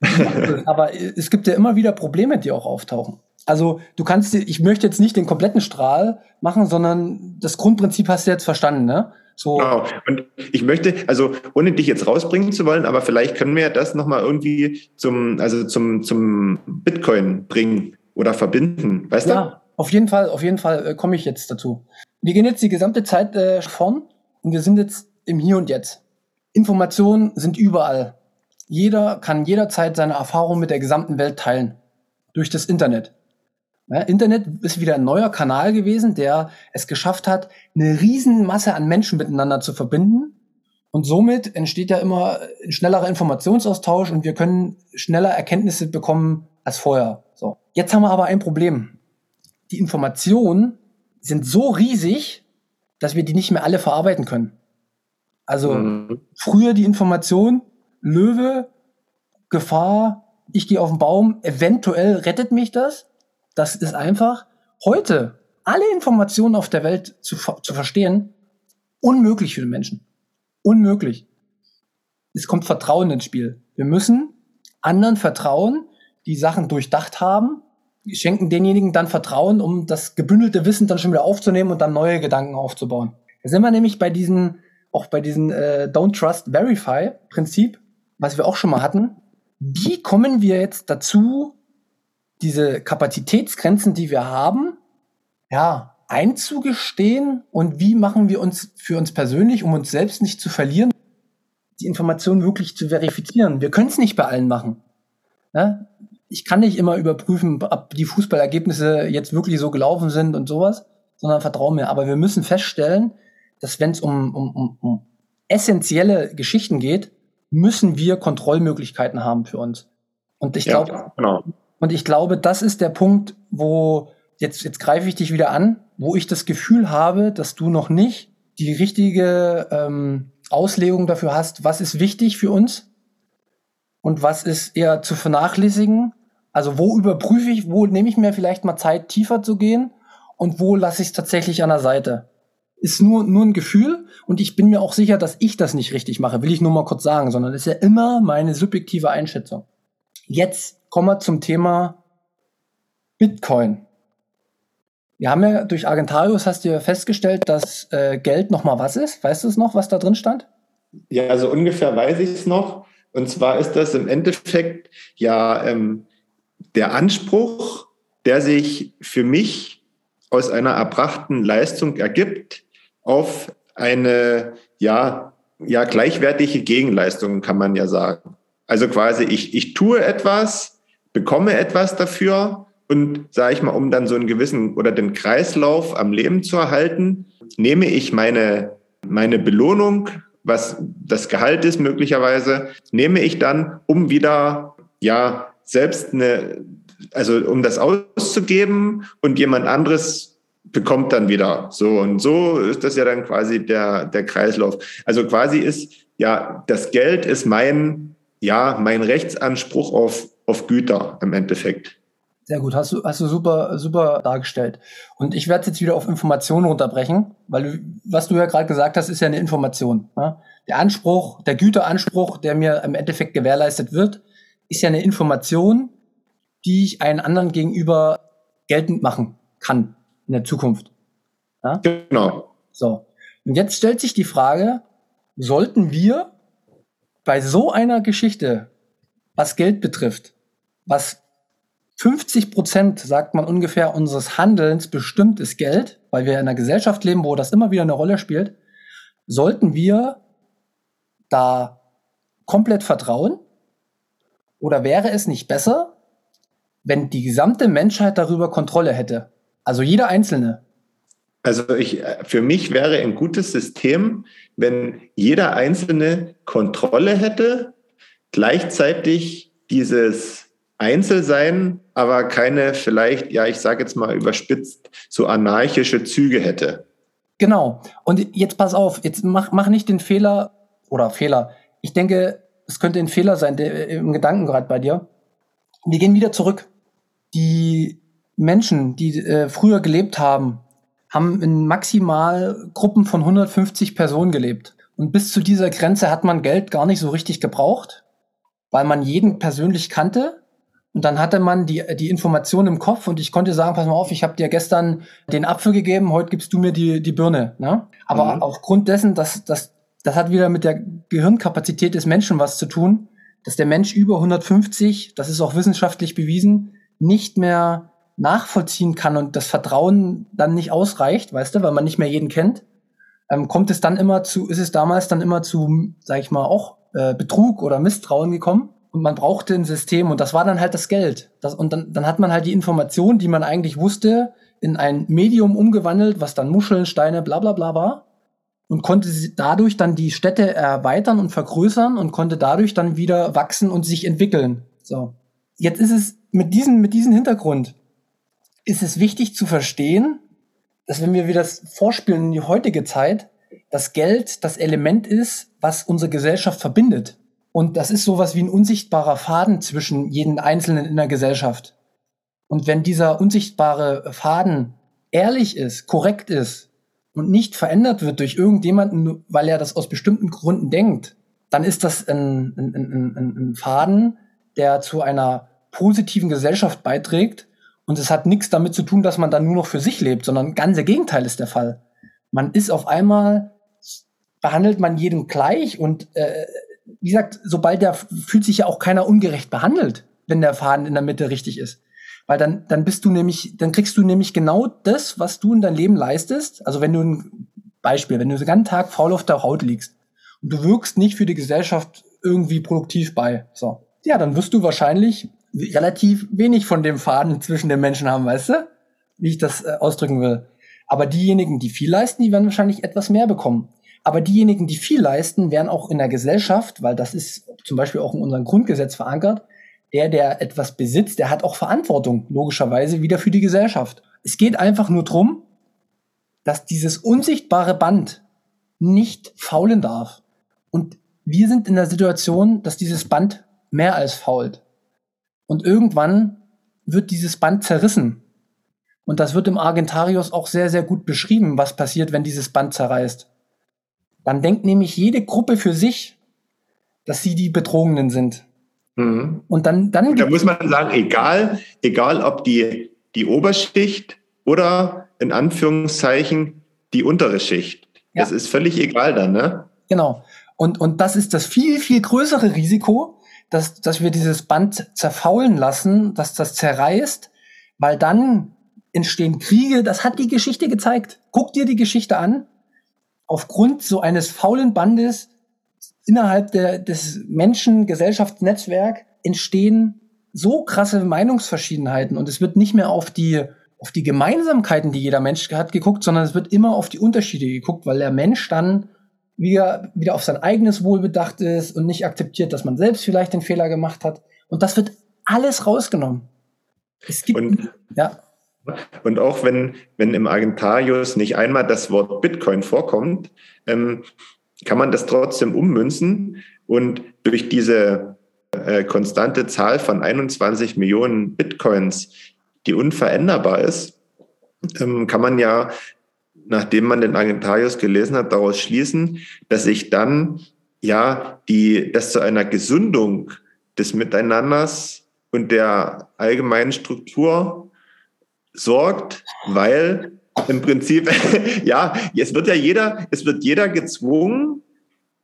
*laughs* aber es gibt ja immer wieder Probleme, die auch auftauchen. Also du kannst, ich möchte jetzt nicht den kompletten Strahl machen, sondern das Grundprinzip hast du jetzt verstanden, ne? So. Genau. Und ich möchte, also ohne dich jetzt rausbringen zu wollen, aber vielleicht können wir das nochmal irgendwie zum, also zum, zum Bitcoin bringen oder verbinden. Weißt ja, du? Auf jeden Fall, auf jeden Fall äh, komme ich jetzt dazu. Wir gehen jetzt die gesamte Zeit äh, vorn und wir sind jetzt im Hier und Jetzt. Informationen sind überall. Jeder kann jederzeit seine Erfahrungen mit der gesamten Welt teilen. Durch das Internet. Ja, Internet ist wieder ein neuer Kanal gewesen, der es geschafft hat, eine Riesenmasse an Menschen miteinander zu verbinden. Und somit entsteht ja immer ein schnellerer Informationsaustausch und wir können schneller Erkenntnisse bekommen als vorher. So. Jetzt haben wir aber ein Problem. Die Informationen sind so riesig, dass wir die nicht mehr alle verarbeiten können. Also mhm. früher die Information, Löwe, Gefahr, ich gehe auf den Baum, eventuell rettet mich das. Das ist einfach heute alle Informationen auf der Welt zu, zu verstehen, unmöglich für den Menschen. Unmöglich. Es kommt Vertrauen ins Spiel. Wir müssen anderen vertrauen, die Sachen durchdacht haben, schenken denjenigen dann Vertrauen, um das gebündelte Wissen dann schon wieder aufzunehmen und dann neue Gedanken aufzubauen. Da sind wir nämlich bei diesen, auch bei diesem äh, Don't Trust Verify Prinzip, was wir auch schon mal hatten. Wie kommen wir jetzt dazu, diese Kapazitätsgrenzen, die wir haben, ja, einzugestehen und wie machen wir uns für uns persönlich, um uns selbst nicht zu verlieren, die Informationen wirklich zu verifizieren. Wir können es nicht bei allen machen. Ja? Ich kann nicht immer überprüfen, ob die Fußballergebnisse jetzt wirklich so gelaufen sind und sowas, sondern vertraue mir. Aber wir müssen feststellen, dass wenn es um, um, um, um essentielle Geschichten geht, müssen wir Kontrollmöglichkeiten haben für uns. Und ich glaube, ja, genau. Und ich glaube, das ist der Punkt, wo jetzt, jetzt greife ich dich wieder an, wo ich das Gefühl habe, dass du noch nicht die richtige ähm, Auslegung dafür hast, was ist wichtig für uns und was ist eher zu vernachlässigen. Also wo überprüfe ich, wo nehme ich mir vielleicht mal Zeit, tiefer zu gehen und wo lasse ich es tatsächlich an der Seite. Ist nur, nur ein Gefühl und ich bin mir auch sicher, dass ich das nicht richtig mache, will ich nur mal kurz sagen, sondern ist ja immer meine subjektive Einschätzung. Jetzt kommen wir zum Thema Bitcoin. Wir haben ja durch Argentarius hast du ja festgestellt, dass äh, Geld nochmal was ist. Weißt du es noch, was da drin stand? Ja, also ungefähr weiß ich es noch. Und zwar ist das im Endeffekt ja ähm, der Anspruch, der sich für mich aus einer erbrachten Leistung ergibt, auf eine ja, ja gleichwertige Gegenleistung, kann man ja sagen. Also quasi, ich, ich tue etwas, bekomme etwas dafür und sage ich mal, um dann so einen gewissen oder den Kreislauf am Leben zu erhalten, nehme ich meine, meine Belohnung, was das Gehalt ist möglicherweise, nehme ich dann, um wieder ja selbst eine, also um das auszugeben und jemand anderes bekommt dann wieder. So und so ist das ja dann quasi der, der Kreislauf. Also quasi ist ja das Geld ist mein, ja, mein Rechtsanspruch auf, auf Güter im Endeffekt. Sehr gut, hast du, hast du super, super dargestellt. Und ich werde jetzt wieder auf Informationen runterbrechen, weil du, was du ja gerade gesagt hast, ist ja eine Information. Ne? Der Anspruch, der Güteranspruch, der mir im Endeffekt gewährleistet wird, ist ja eine Information, die ich einen anderen gegenüber geltend machen kann in der Zukunft. Ja? Genau. So. Und jetzt stellt sich die Frage, sollten wir bei so einer Geschichte, was Geld betrifft, was 50 Prozent, sagt man ungefähr, unseres Handelns bestimmt ist Geld, weil wir in einer Gesellschaft leben, wo das immer wieder eine Rolle spielt, sollten wir da komplett vertrauen? Oder wäre es nicht besser, wenn die gesamte Menschheit darüber Kontrolle hätte? Also jeder Einzelne. Also ich, für mich wäre ein gutes System, wenn jeder Einzelne Kontrolle hätte, gleichzeitig dieses Einzelsein, aber keine vielleicht, ja, ich sage jetzt mal überspitzt, so anarchische Züge hätte. Genau. Und jetzt pass auf, jetzt mach, mach nicht den Fehler oder Fehler. Ich denke, es könnte ein Fehler sein der, im Gedanken gerade bei dir. Wir gehen wieder zurück. Die Menschen, die äh, früher gelebt haben, haben in maximal Gruppen von 150 Personen gelebt. Und bis zu dieser Grenze hat man Geld gar nicht so richtig gebraucht, weil man jeden persönlich kannte. Und dann hatte man die, die Information im Kopf und ich konnte sagen, pass mal auf, ich habe dir gestern den Apfel gegeben, heute gibst du mir die, die Birne. Ne? Aber mhm. aufgrund dessen, dass, dass das hat wieder mit der Gehirnkapazität des Menschen was zu tun, dass der Mensch über 150, das ist auch wissenschaftlich bewiesen, nicht mehr nachvollziehen kann und das Vertrauen dann nicht ausreicht, weißt du, weil man nicht mehr jeden kennt, ähm, kommt es dann immer zu, ist es damals dann immer zu, sag ich mal, auch äh, Betrug oder Misstrauen gekommen und man brauchte ein System und das war dann halt das Geld. Das, und dann, dann hat man halt die Information, die man eigentlich wusste, in ein Medium umgewandelt, was dann Muscheln, Steine, bla bla bla war und konnte dadurch dann die Städte erweitern und vergrößern und konnte dadurch dann wieder wachsen und sich entwickeln. So. Jetzt ist es mit diesem, mit diesem Hintergrund ist es wichtig zu verstehen, dass wenn wir wieder das vorspielen in die heutige Zeit, das Geld das Element ist, was unsere Gesellschaft verbindet. Und das ist sowas wie ein unsichtbarer Faden zwischen jeden Einzelnen in der Gesellschaft. Und wenn dieser unsichtbare Faden ehrlich ist, korrekt ist und nicht verändert wird durch irgendjemanden, weil er das aus bestimmten Gründen denkt, dann ist das ein, ein, ein, ein Faden, der zu einer positiven Gesellschaft beiträgt und es hat nichts damit zu tun, dass man dann nur noch für sich lebt, sondern ganz der Gegenteil ist der Fall. Man ist auf einmal, behandelt man jeden gleich und äh, wie gesagt, sobald der fühlt sich ja auch keiner ungerecht behandelt, wenn der Faden in der Mitte richtig ist. Weil dann, dann bist du nämlich, dann kriegst du nämlich genau das, was du in deinem Leben leistest. Also wenn du ein Beispiel, wenn du den ganzen Tag faul auf der Haut liegst und du wirkst nicht für die Gesellschaft irgendwie produktiv bei, so. Ja, dann wirst du wahrscheinlich relativ wenig von dem Faden zwischen den Menschen haben, weißt du? Wie ich das äh, ausdrücken will. Aber diejenigen, die viel leisten, die werden wahrscheinlich etwas mehr bekommen. Aber diejenigen, die viel leisten, werden auch in der Gesellschaft, weil das ist zum Beispiel auch in unserem Grundgesetz verankert, der, der etwas besitzt, der hat auch Verantwortung, logischerweise, wieder für die Gesellschaft. Es geht einfach nur drum, dass dieses unsichtbare Band nicht faulen darf. Und wir sind in der Situation, dass dieses Band mehr als fault. Und irgendwann wird dieses Band zerrissen. Und das wird im Argentarius auch sehr, sehr gut beschrieben, was passiert, wenn dieses Band zerreißt. Dann denkt nämlich jede Gruppe für sich, dass sie die Betrogenen sind. Mhm. Und dann, dann. Und da muss man sagen, egal, egal ob die die Oberschicht oder in Anführungszeichen die untere Schicht. Ja. Das ist völlig egal dann, ne? Genau. Und, und das ist das viel, viel größere Risiko, dass, dass wir dieses Band zerfaulen lassen, dass das zerreißt, weil dann entstehen Kriege. Das hat die Geschichte gezeigt. Guck dir die Geschichte an. Aufgrund so eines faulen Bandes innerhalb der, des Menschen-Gesellschaftsnetzwerk entstehen so krasse Meinungsverschiedenheiten und es wird nicht mehr auf die auf die Gemeinsamkeiten, die jeder Mensch hat, geguckt, sondern es wird immer auf die Unterschiede geguckt, weil der Mensch dann wieder, wieder auf sein eigenes Wohl bedacht ist und nicht akzeptiert, dass man selbst vielleicht den Fehler gemacht hat. Und das wird alles rausgenommen. Es gibt, und, ja. Und auch wenn, wenn im Agentarius nicht einmal das Wort Bitcoin vorkommt, ähm, kann man das trotzdem ummünzen. Und durch diese äh, konstante Zahl von 21 Millionen Bitcoins, die unveränderbar ist, ähm, kann man ja, nachdem man den Agentarius gelesen hat, daraus schließen, dass sich dann ja die, das zu einer Gesundung des Miteinanders und der allgemeinen Struktur sorgt, weil im Prinzip, *laughs* ja, es wird ja jeder, es wird jeder gezwungen,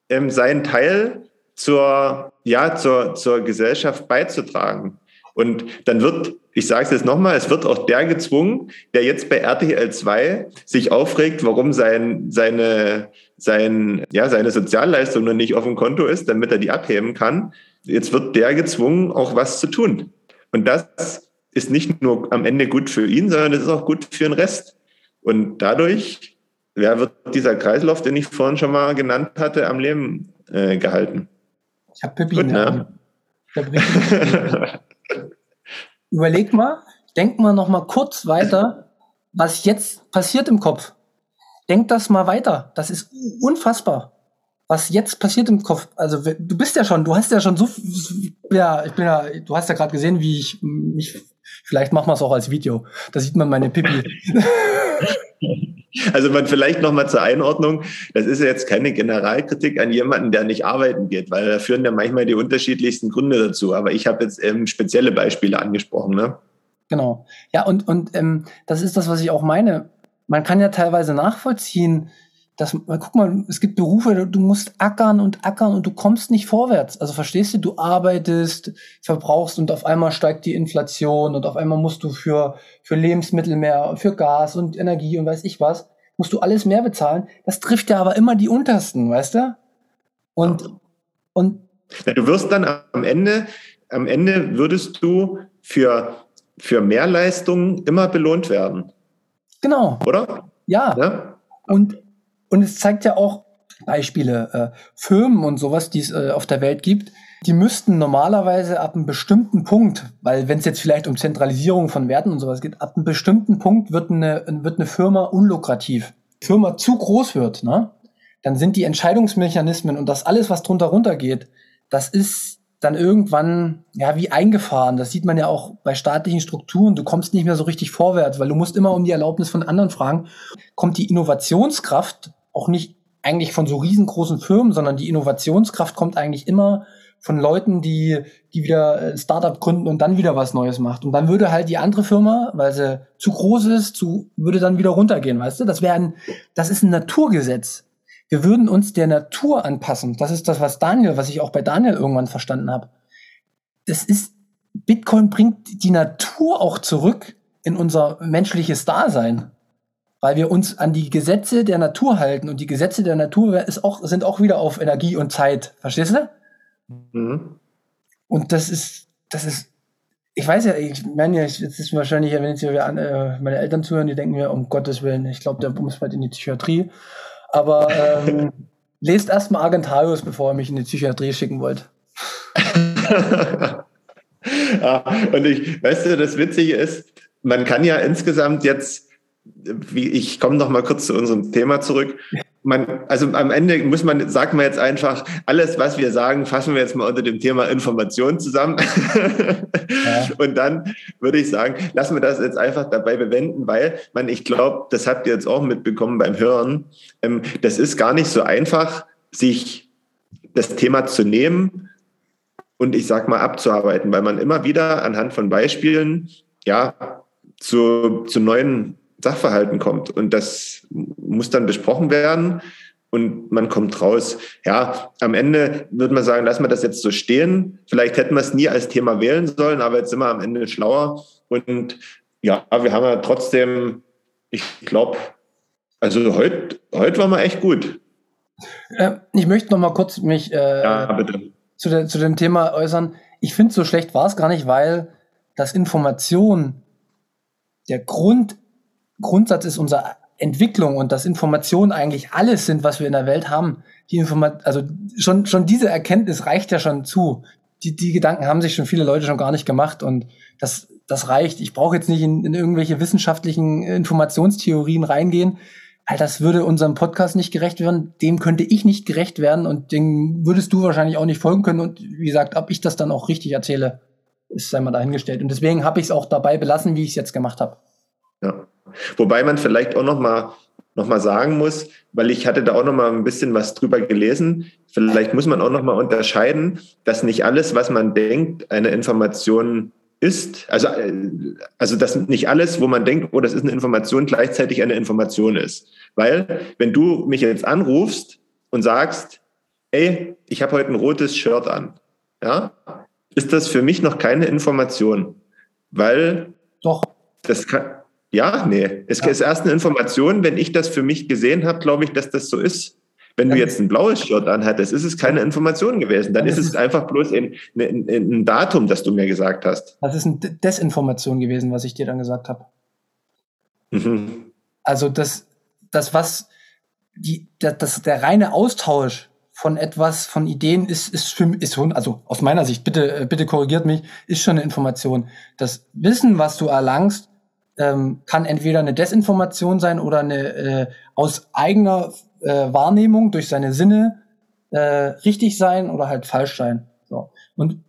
ähm, seinen Teil zur, ja, zur, zur Gesellschaft beizutragen. Und dann wird, ich sage es jetzt nochmal, es wird auch der gezwungen, der jetzt bei RTL 2 sich aufregt, warum sein, seine, sein, ja, seine Sozialleistung noch nicht auf dem Konto ist, damit er die abheben kann. Jetzt wird der gezwungen, auch was zu tun. Und das ist nicht nur am Ende gut für ihn, sondern es ist auch gut für den Rest. Und dadurch ja, wird dieser Kreislauf, den ich vorhin schon mal genannt hatte, am Leben äh, gehalten. Ich habe Pippi. Gut, ne? Überleg mal, denk mal noch mal kurz weiter, was jetzt passiert im Kopf. Denk das mal weiter. Das ist unfassbar. Was jetzt passiert im Kopf. Also du bist ja schon, du hast ja schon so, ja, ich bin ja, du hast ja gerade gesehen, wie ich mich, vielleicht machen wir es auch als Video. Da sieht man meine Pipi. *laughs* Also man vielleicht noch mal zur Einordnung, das ist ja jetzt keine Generalkritik an jemanden, der nicht arbeiten geht, weil da führen ja manchmal die unterschiedlichsten Gründe dazu. Aber ich habe jetzt ähm, spezielle Beispiele angesprochen. Ne? Genau. Ja, und, und ähm, das ist das, was ich auch meine. Man kann ja teilweise nachvollziehen, dass, guck mal, es gibt Berufe, du musst ackern und ackern und du kommst nicht vorwärts. Also verstehst du, du arbeitest, verbrauchst und auf einmal steigt die Inflation und auf einmal musst du für, für Lebensmittel mehr, für Gas und Energie und weiß ich was, musst du alles mehr bezahlen. Das trifft ja aber immer die Untersten, weißt du? Und, und. Ja, du wirst dann am Ende, am Ende würdest du für, für Mehrleistungen immer belohnt werden. Genau. Oder? Ja. ja? Und und es zeigt ja auch Beispiele, äh, Firmen und sowas, die es äh, auf der Welt gibt, die müssten normalerweise ab einem bestimmten Punkt, weil wenn es jetzt vielleicht um Zentralisierung von Werten und sowas geht, ab einem bestimmten Punkt wird eine, wird eine Firma unlukrativ. Firma zu groß wird, ne? Dann sind die Entscheidungsmechanismen und das alles, was drunter runtergeht, das ist dann irgendwann ja wie eingefahren. Das sieht man ja auch bei staatlichen Strukturen. Du kommst nicht mehr so richtig vorwärts, weil du musst immer um die Erlaubnis von anderen fragen. Kommt die Innovationskraft auch nicht eigentlich von so riesengroßen Firmen, sondern die Innovationskraft kommt eigentlich immer von Leuten, die, die wieder ein Startup gründen und dann wieder was Neues macht. Und dann würde halt die andere Firma, weil sie zu groß ist, zu, würde dann wieder runtergehen, weißt du? Das wäre ein, das ist ein Naturgesetz. Wir würden uns der Natur anpassen. Das ist das, was Daniel, was ich auch bei Daniel irgendwann verstanden habe. Das ist, Bitcoin bringt die Natur auch zurück in unser menschliches Dasein weil wir uns an die Gesetze der Natur halten und die Gesetze der Natur ist auch, sind auch wieder auf Energie und Zeit. Verstehst du? Mhm. Und das ist, das ist, ich weiß ja, ich meine ja, jetzt ist wahrscheinlich, wenn jetzt hier äh, meine Eltern zuhören, die denken mir, um Gottes Willen, ich glaube, der muss bald in die Psychiatrie. Aber ähm, *laughs* lest erstmal Argentarius, bevor ihr mich in die Psychiatrie schicken wollt. ja, *laughs* und ich, weißt du, das Witzige ist, man kann ja insgesamt jetzt ich komme noch mal kurz zu unserem Thema zurück. Man, also am Ende muss man, sagen wir jetzt einfach, alles, was wir sagen, fassen wir jetzt mal unter dem Thema Information zusammen. Ja. Und dann würde ich sagen, lassen wir das jetzt einfach dabei bewenden, weil man, ich glaube, das habt ihr jetzt auch mitbekommen beim Hören, ähm, das ist gar nicht so einfach, sich das Thema zu nehmen und ich sag mal abzuarbeiten, weil man immer wieder anhand von Beispielen, ja, zu, zu neuen Sachverhalten kommt. Und das muss dann besprochen werden und man kommt raus. Ja, am Ende würde man sagen, lassen wir das jetzt so stehen. Vielleicht hätten wir es nie als Thema wählen sollen, aber jetzt sind wir am Ende schlauer. Und ja, wir haben ja trotzdem, ich glaube, also heute, heute waren wir echt gut. Äh, ich möchte noch mal kurz mich äh, ja, Zu, de, zu dem Thema äußern. Ich finde, so schlecht war es gar nicht, weil das Information der Grund, Grundsatz ist unserer Entwicklung und dass Informationen eigentlich alles sind, was wir in der Welt haben. Die also schon, schon diese Erkenntnis reicht ja schon zu. Die, die Gedanken haben sich schon viele Leute schon gar nicht gemacht und das, das reicht. Ich brauche jetzt nicht in, in irgendwelche wissenschaftlichen Informationstheorien reingehen, weil das würde unserem Podcast nicht gerecht werden. Dem könnte ich nicht gerecht werden und dem würdest du wahrscheinlich auch nicht folgen können. Und wie gesagt, ob ich das dann auch richtig erzähle, ist einmal dahingestellt. Und deswegen habe ich es auch dabei belassen, wie ich es jetzt gemacht habe. Ja. Wobei man vielleicht auch noch mal, noch mal sagen muss, weil ich hatte da auch noch mal ein bisschen was drüber gelesen, vielleicht muss man auch noch mal unterscheiden, dass nicht alles, was man denkt, eine Information ist, also, also dass nicht alles, wo man denkt, oh, das ist eine Information, gleichzeitig eine Information ist. Weil, wenn du mich jetzt anrufst und sagst, ey, ich habe heute ein rotes Shirt an, ja, ist das für mich noch keine Information. Weil Doch. das kann, ja, nee. Es ja. ist erst eine Information, wenn ich das für mich gesehen habe, glaube ich, dass das so ist. Wenn du jetzt ein blaues Shirt anhattest, ist es keine Information gewesen. Dann, ist es einfach bloß ein, ein, ein, Datum, das du mir gesagt hast. Das ist eine Desinformation gewesen, was ich dir dann gesagt habe. Mhm. Also das, das was die, das, das, der reine Austausch von etwas, von Ideen ist, ist, für, ist also aus meiner Sicht, bitte, bitte korrigiert mich, ist schon eine Information. Das Wissen, was du erlangst, ähm, kann entweder eine Desinformation sein oder eine äh, aus eigener äh, Wahrnehmung durch seine Sinne äh, richtig sein oder halt falsch sein. So. Und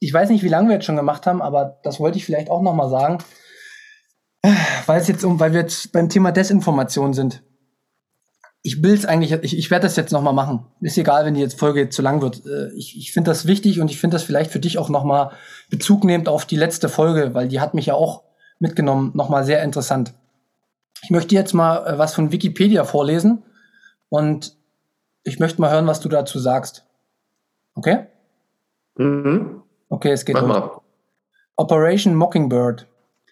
ich weiß nicht, wie lange wir jetzt schon gemacht haben, aber das wollte ich vielleicht auch noch mal sagen, weil es jetzt um, weil wir jetzt beim Thema Desinformation sind. Ich will es eigentlich, ich, ich werde das jetzt noch mal machen. Ist egal, wenn die jetzt Folge jetzt zu lang wird. Äh, ich, ich finde das wichtig und ich finde das vielleicht für dich auch noch mal Bezug nehmend auf die letzte Folge, weil die hat mich ja auch mitgenommen. Nochmal sehr interessant. Ich möchte jetzt mal äh, was von Wikipedia vorlesen und ich möchte mal hören, was du dazu sagst. Okay? Mhm. Okay, es geht Mach Mal. Operation Mockingbird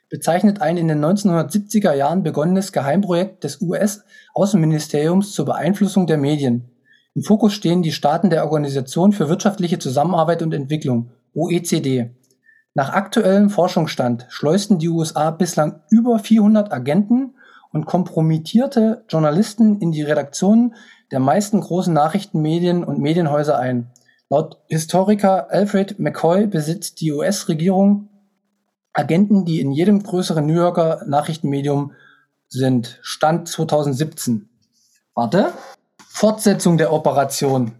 bezeichnet ein in den 1970er Jahren begonnenes Geheimprojekt des US-Außenministeriums zur Beeinflussung der Medien. Im Fokus stehen die Staaten der Organisation für wirtschaftliche Zusammenarbeit und Entwicklung, OECD, nach aktuellem Forschungsstand schleusten die USA bislang über 400 Agenten und kompromittierte Journalisten in die Redaktionen der meisten großen Nachrichtenmedien und Medienhäuser ein. Laut Historiker Alfred McCoy besitzt die US-Regierung Agenten, die in jedem größeren New Yorker Nachrichtenmedium sind. Stand 2017. Warte. Fortsetzung der Operation.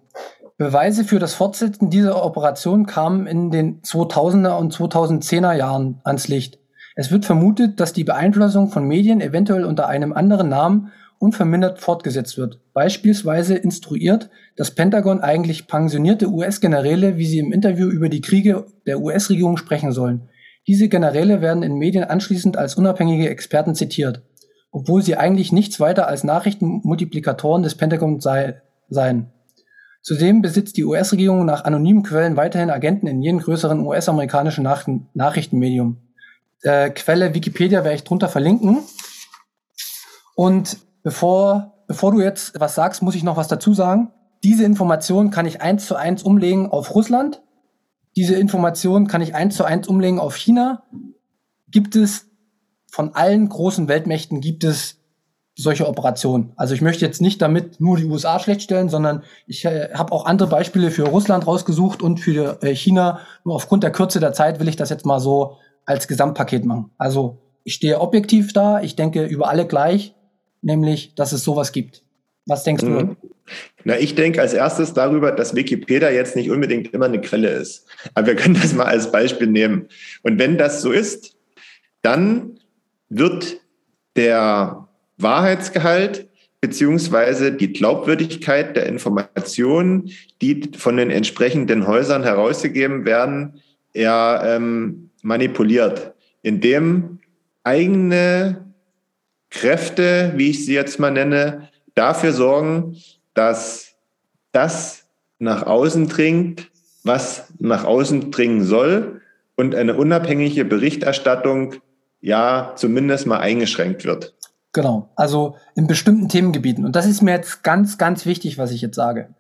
Beweise für das Fortsetzen dieser Operation kamen in den 2000er und 2010er Jahren ans Licht. Es wird vermutet, dass die Beeinflussung von Medien eventuell unter einem anderen Namen unvermindert fortgesetzt wird. Beispielsweise instruiert das Pentagon eigentlich pensionierte US-Generäle, wie sie im Interview über die Kriege der US-Regierung sprechen sollen. Diese Generäle werden in Medien anschließend als unabhängige Experten zitiert, obwohl sie eigentlich nichts weiter als Nachrichtenmultiplikatoren des Pentagon sei, seien. Zudem besitzt die US-Regierung nach anonymen Quellen weiterhin Agenten in jedem größeren US-amerikanischen Nach Nachrichtenmedium. Äh, Quelle Wikipedia werde ich drunter verlinken. Und bevor, bevor du jetzt was sagst, muss ich noch was dazu sagen. Diese Information kann ich eins zu eins umlegen auf Russland. Diese Information kann ich eins zu eins umlegen auf China. Gibt es von allen großen Weltmächten gibt es solche Operationen. Also ich möchte jetzt nicht damit nur die USA schlecht stellen, sondern ich äh, habe auch andere Beispiele für Russland rausgesucht und für äh, China. Nur aufgrund der Kürze der Zeit will ich das jetzt mal so als Gesamtpaket machen. Also ich stehe objektiv da, ich denke über alle gleich, nämlich, dass es sowas gibt. Was denkst mhm. du? Na, ich denke als erstes darüber, dass Wikipedia jetzt nicht unbedingt immer eine Quelle ist. Aber wir können das mal als Beispiel nehmen. Und wenn das so ist, dann wird der Wahrheitsgehalt beziehungsweise die Glaubwürdigkeit der Informationen, die von den entsprechenden Häusern herausgegeben werden, eher ähm, manipuliert, indem eigene Kräfte, wie ich sie jetzt mal nenne, dafür sorgen, dass das nach außen dringt, was nach außen dringen soll und eine unabhängige Berichterstattung ja zumindest mal eingeschränkt wird. Genau, also in bestimmten Themengebieten. Und das ist mir jetzt ganz, ganz wichtig, was ich jetzt sage.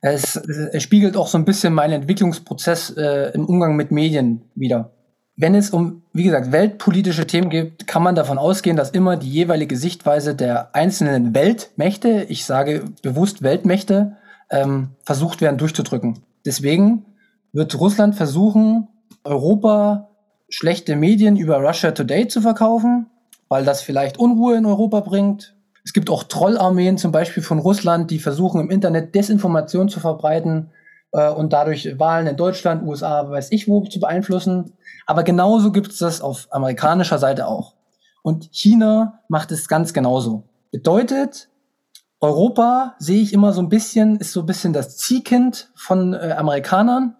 Es, es spiegelt auch so ein bisschen meinen Entwicklungsprozess äh, im Umgang mit Medien wieder. Wenn es um, wie gesagt, weltpolitische Themen geht, kann man davon ausgehen, dass immer die jeweilige Sichtweise der einzelnen Weltmächte, ich sage bewusst Weltmächte, ähm, versucht werden durchzudrücken. Deswegen wird Russland versuchen, Europa schlechte Medien über Russia Today zu verkaufen, weil das vielleicht Unruhe in Europa bringt. Es gibt auch Trollarmeen zum Beispiel von Russland, die versuchen im Internet Desinformation zu verbreiten äh, und dadurch Wahlen in Deutschland, USA, weiß ich wo zu beeinflussen. Aber genauso gibt es das auf amerikanischer Seite auch. Und China macht es ganz genauso. Bedeutet, Europa sehe ich immer so ein bisschen, ist so ein bisschen das Ziehkind von äh, Amerikanern.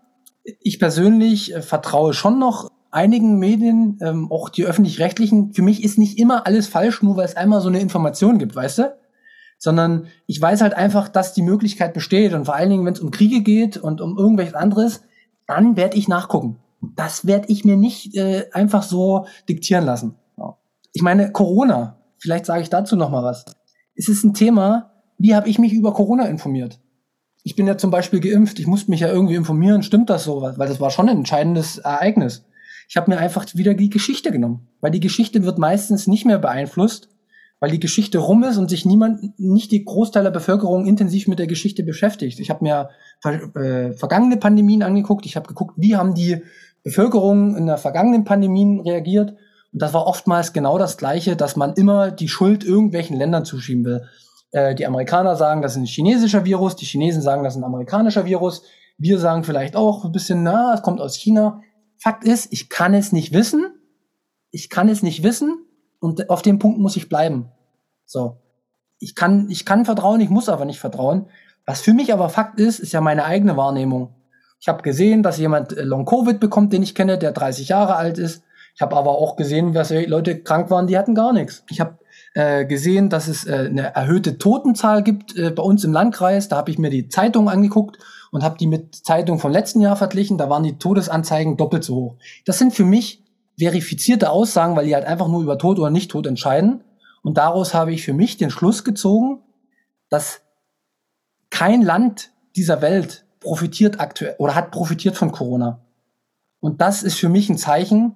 Ich persönlich äh, vertraue schon noch einigen Medien, ähm, auch die öffentlich-rechtlichen, für mich ist nicht immer alles falsch, nur weil es einmal so eine Information gibt, weißt du? Sondern ich weiß halt einfach, dass die Möglichkeit besteht und vor allen Dingen, wenn es um Kriege geht und um irgendwelches anderes, dann werde ich nachgucken. Das werde ich mir nicht äh, einfach so diktieren lassen. Ich meine, Corona, vielleicht sage ich dazu noch mal was. Es ist ein Thema, wie habe ich mich über Corona informiert? Ich bin ja zum Beispiel geimpft, ich musste mich ja irgendwie informieren, stimmt das so? Weil das war schon ein entscheidendes Ereignis. Ich habe mir einfach wieder die Geschichte genommen, weil die Geschichte wird meistens nicht mehr beeinflusst, weil die Geschichte rum ist und sich niemand, nicht die Großteil der Bevölkerung intensiv mit der Geschichte beschäftigt. Ich habe mir äh, vergangene Pandemien angeguckt, ich habe geguckt, wie haben die Bevölkerung in der vergangenen Pandemien reagiert. Und das war oftmals genau das Gleiche, dass man immer die Schuld irgendwelchen Ländern zuschieben will. Äh, die Amerikaner sagen, das ist ein chinesischer Virus, die Chinesen sagen, das ist ein amerikanischer Virus. Wir sagen vielleicht auch ein bisschen, na, es kommt aus China. Fakt ist, ich kann es nicht wissen. Ich kann es nicht wissen und auf dem Punkt muss ich bleiben. So. Ich kann, ich kann vertrauen, ich muss aber nicht vertrauen. Was für mich aber Fakt ist, ist ja meine eigene Wahrnehmung. Ich habe gesehen, dass jemand äh, Long Covid bekommt, den ich kenne, der 30 Jahre alt ist. Ich habe aber auch gesehen, dass Leute krank waren, die hatten gar nichts. Ich habe äh, gesehen, dass es äh, eine erhöhte Totenzahl gibt äh, bei uns im Landkreis. Da habe ich mir die Zeitung angeguckt und habe die mit Zeitung vom letzten Jahr verglichen. Da waren die Todesanzeigen doppelt so hoch. Das sind für mich verifizierte Aussagen, weil die halt einfach nur über Tod oder Nicht-Tod entscheiden. Und daraus habe ich für mich den Schluss gezogen, dass kein Land dieser Welt profitiert aktuell oder hat profitiert von Corona. Und das ist für mich ein Zeichen,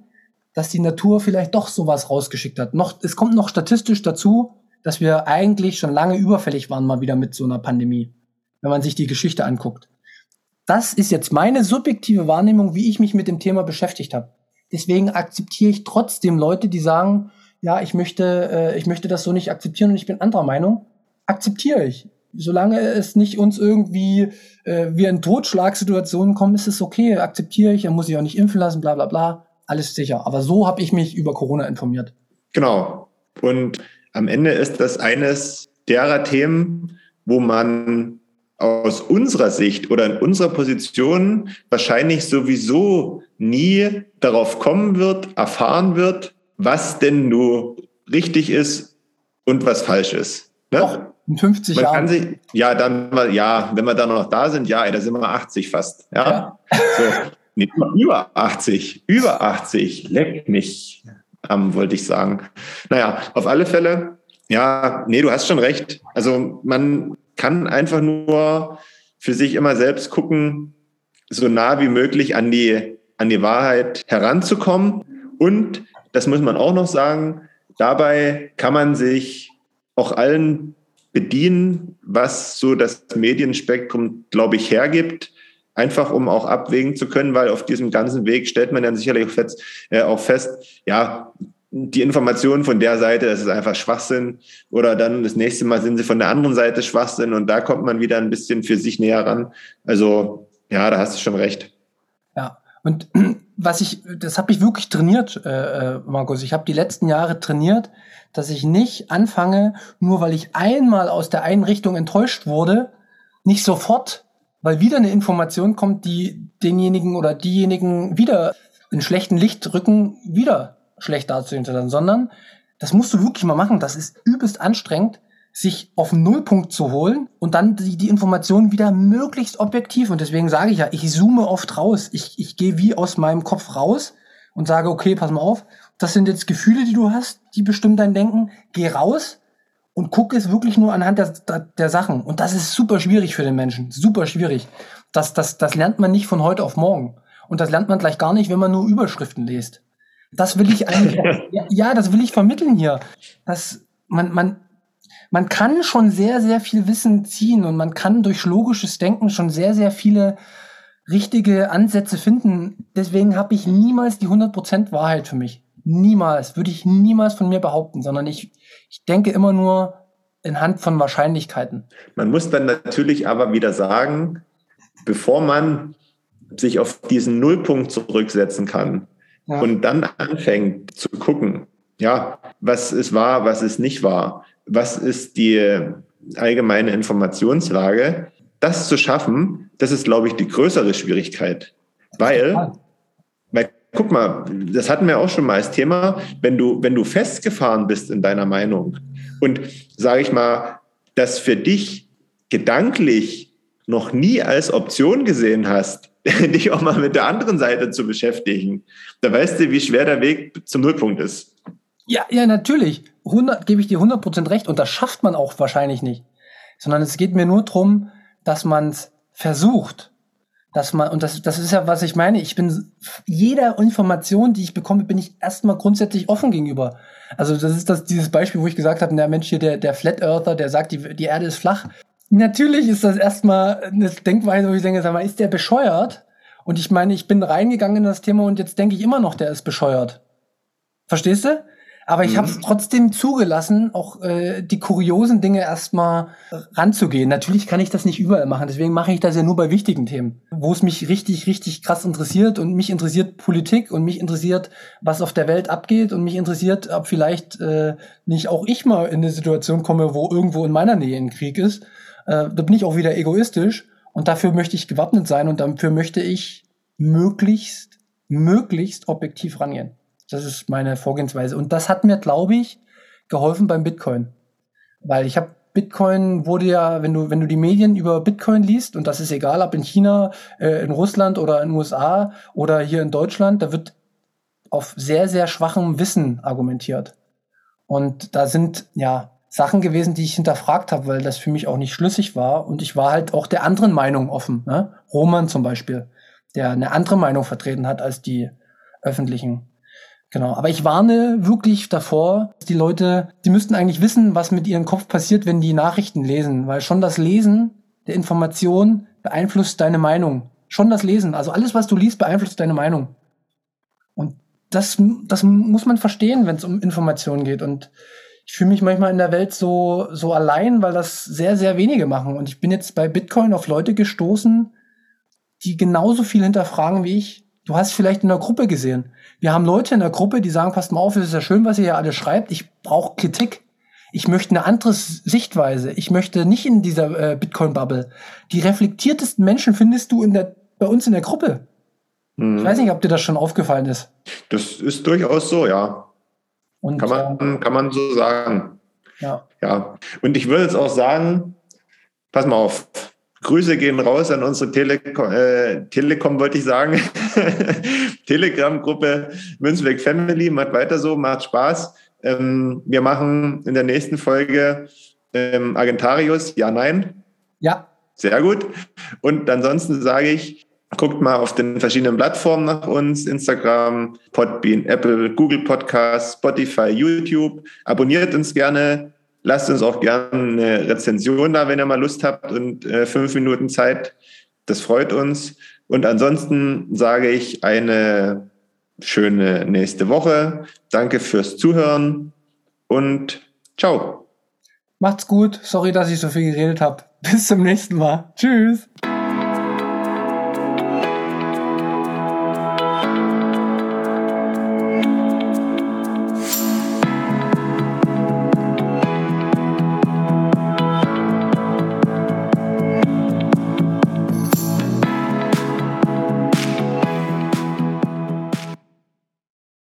dass die Natur vielleicht doch sowas rausgeschickt hat. Noch, es kommt noch statistisch dazu, dass wir eigentlich schon lange überfällig waren mal wieder mit so einer Pandemie, wenn man sich die Geschichte anguckt. Das ist jetzt meine subjektive Wahrnehmung, wie ich mich mit dem Thema beschäftigt habe. Deswegen akzeptiere ich trotzdem Leute, die sagen, ja, ich möchte, äh, ich möchte das so nicht akzeptieren und ich bin anderer Meinung. Akzeptiere ich. Solange es nicht uns irgendwie äh, wir in Totschlagsituationen kommen, ist es okay, akzeptiere ich, er muss sich auch nicht impfen lassen, bla bla bla alles sicher. Aber so habe ich mich über Corona informiert. Genau. Und am Ende ist das eines derer Themen, wo man aus unserer Sicht oder in unserer Position wahrscheinlich sowieso nie darauf kommen wird, erfahren wird, was denn nur richtig ist und was falsch ist. Ne? Doch, in 50 man Jahren. Kann sich, ja, dann, ja, wenn wir dann noch da sind, ja, da sind wir 80 fast. Ja. ja. So. Nee, über 80, über 80, leck mich am, wollte ich sagen. Naja, auf alle Fälle, ja, nee, du hast schon recht. Also man kann einfach nur für sich immer selbst gucken, so nah wie möglich an die, an die Wahrheit heranzukommen. Und, das muss man auch noch sagen, dabei kann man sich auch allen bedienen, was so das Medienspektrum, glaube ich, hergibt einfach um auch abwägen zu können, weil auf diesem ganzen Weg stellt man dann sicherlich auch fest, äh, auch fest ja, die Informationen von der Seite, das ist einfach Schwachsinn. Oder dann das nächste Mal sind sie von der anderen Seite Schwachsinn und da kommt man wieder ein bisschen für sich näher ran. Also ja, da hast du schon recht. Ja, und *clears throat* was ich, das habe ich wirklich trainiert, äh, äh Markus. Ich habe die letzten Jahre trainiert, dass ich nicht anfange, nur weil ich einmal aus der einen Richtung enttäuscht wurde, nicht sofort weil wieder eine Information kommt, die denjenigen oder diejenigen wieder in schlechten Licht rücken, wieder schlecht dazustehen zu lassen, sondern das musst du wirklich mal machen. Das ist übelst anstrengend, sich auf den Nullpunkt zu holen und dann die, die Informationen wieder möglichst objektiv. Und deswegen sage ich ja, ich zoome oft raus. Ich, ich gehe wie aus meinem Kopf raus und sage, okay, pass mal auf, das sind jetzt Gefühle, die du hast, die bestimmen dein Denken. Geh raus und guck es wirklich nur anhand der, der Sachen. Und das ist super schwierig für den Menschen. Super schwierig. Das, das, das lernt man nicht von heute auf morgen. Und das lernt man gleich gar nicht, wenn man nur Überschriften liest. Das will ich eigentlich, *laughs* ja, das will ich vermitteln hier. Dass man, man, man kann schon sehr, sehr viel Wissen ziehen und man kann durch logisches Denken schon sehr, sehr viele richtige Ansätze finden. Deswegen habe ich niemals die 100% Wahrheit für mich. Niemals. Würde ich niemals von mir behaupten, sondern ich, ich denke immer nur anhand von Wahrscheinlichkeiten. Man muss dann natürlich aber wieder sagen, bevor man sich auf diesen Nullpunkt zurücksetzen kann ja. und dann anfängt zu gucken, ja, was ist wahr, was ist nicht wahr, was ist die allgemeine Informationslage, das zu schaffen, das ist, glaube ich, die größere Schwierigkeit. Weil, weil, guck mal, das hatten wir auch schon mal als Thema, wenn du, wenn du festgefahren bist in deiner Meinung und, sage ich mal, das für dich gedanklich noch nie als Option gesehen hast, *laughs* dich auch mal mit der anderen Seite zu beschäftigen, da weißt du, wie schwer der Weg zum Nullpunkt ist. Ja, ja, natürlich. 100, gebe ich dir 100% recht und das schafft man auch wahrscheinlich nicht. Sondern es geht mir nur darum, dass man es versucht. Dass man, und das, das ist ja, was ich meine, ich bin jeder Information, die ich bekomme, bin ich erstmal grundsätzlich offen gegenüber. Also das ist das, dieses Beispiel, wo ich gesagt habe, der Mensch hier, der, der Flat Earther, der sagt, die, die Erde ist flach. Natürlich ist das erstmal eine Denkweise, wo ich denke, sag mal, ist der bescheuert? Und ich meine, ich bin reingegangen in das Thema und jetzt denke ich immer noch, der ist bescheuert. Verstehst du? Aber ich mhm. habe es trotzdem zugelassen, auch äh, die kuriosen Dinge erstmal ranzugehen. Natürlich kann ich das nicht überall machen, deswegen mache ich das ja nur bei wichtigen Themen, wo es mich richtig, richtig krass interessiert und mich interessiert Politik und mich interessiert, was auf der Welt abgeht und mich interessiert, ob vielleicht äh, nicht auch ich mal in eine Situation komme, wo irgendwo in meiner Nähe ein Krieg ist. Äh, da bin ich auch wieder egoistisch und dafür möchte ich gewappnet sein und dafür möchte ich möglichst, möglichst objektiv rangehen. Das ist meine Vorgehensweise. Und das hat mir, glaube ich, geholfen beim Bitcoin. Weil ich habe Bitcoin wurde ja, wenn du, wenn du die Medien über Bitcoin liest, und das ist egal, ob in China, äh, in Russland oder in den USA oder hier in Deutschland, da wird auf sehr, sehr schwachem Wissen argumentiert. Und da sind ja Sachen gewesen, die ich hinterfragt habe, weil das für mich auch nicht schlüssig war. Und ich war halt auch der anderen Meinung offen. Ne? Roman zum Beispiel, der eine andere Meinung vertreten hat als die öffentlichen Genau, aber ich warne wirklich davor, die Leute, die müssten eigentlich wissen, was mit ihrem Kopf passiert, wenn die Nachrichten lesen, weil schon das Lesen der Information beeinflusst deine Meinung. Schon das Lesen, also alles, was du liest, beeinflusst deine Meinung. Und das, das muss man verstehen, wenn es um Informationen geht. Und ich fühle mich manchmal in der Welt so, so allein, weil das sehr, sehr wenige machen. Und ich bin jetzt bei Bitcoin auf Leute gestoßen, die genauso viel hinterfragen wie ich. Du hast vielleicht in der Gruppe gesehen. Wir haben Leute in der Gruppe, die sagen, passt mal auf, es ist ja schön, was ihr hier alle schreibt. Ich brauche Kritik. Ich möchte eine andere Sichtweise. Ich möchte nicht in dieser äh, Bitcoin-Bubble. Die reflektiertesten Menschen findest du in der, bei uns in der Gruppe. Mhm. Ich weiß nicht, ob dir das schon aufgefallen ist. Das ist durchaus so, ja. Und, kann, man, äh, kann man so sagen. Ja. ja. Und ich würde jetzt auch sagen, pass mal auf, Grüße gehen raus an unsere Telekom, äh, Telekom wollte ich sagen, *laughs* Telegram-Gruppe Münzweg Family. Macht weiter so, macht Spaß. Ähm, wir machen in der nächsten Folge ähm, Agentarius, ja, nein. Ja. Sehr gut. Und ansonsten sage ich, guckt mal auf den verschiedenen Plattformen nach uns, Instagram, Podbean, Apple, Google Podcasts, Spotify, YouTube. Abonniert uns gerne, Lasst uns auch gerne eine Rezension da, wenn ihr mal Lust habt und äh, fünf Minuten Zeit. Das freut uns. Und ansonsten sage ich eine schöne nächste Woche. Danke fürs Zuhören und ciao. Macht's gut. Sorry, dass ich so viel geredet habe. *laughs* Bis zum nächsten Mal. Tschüss.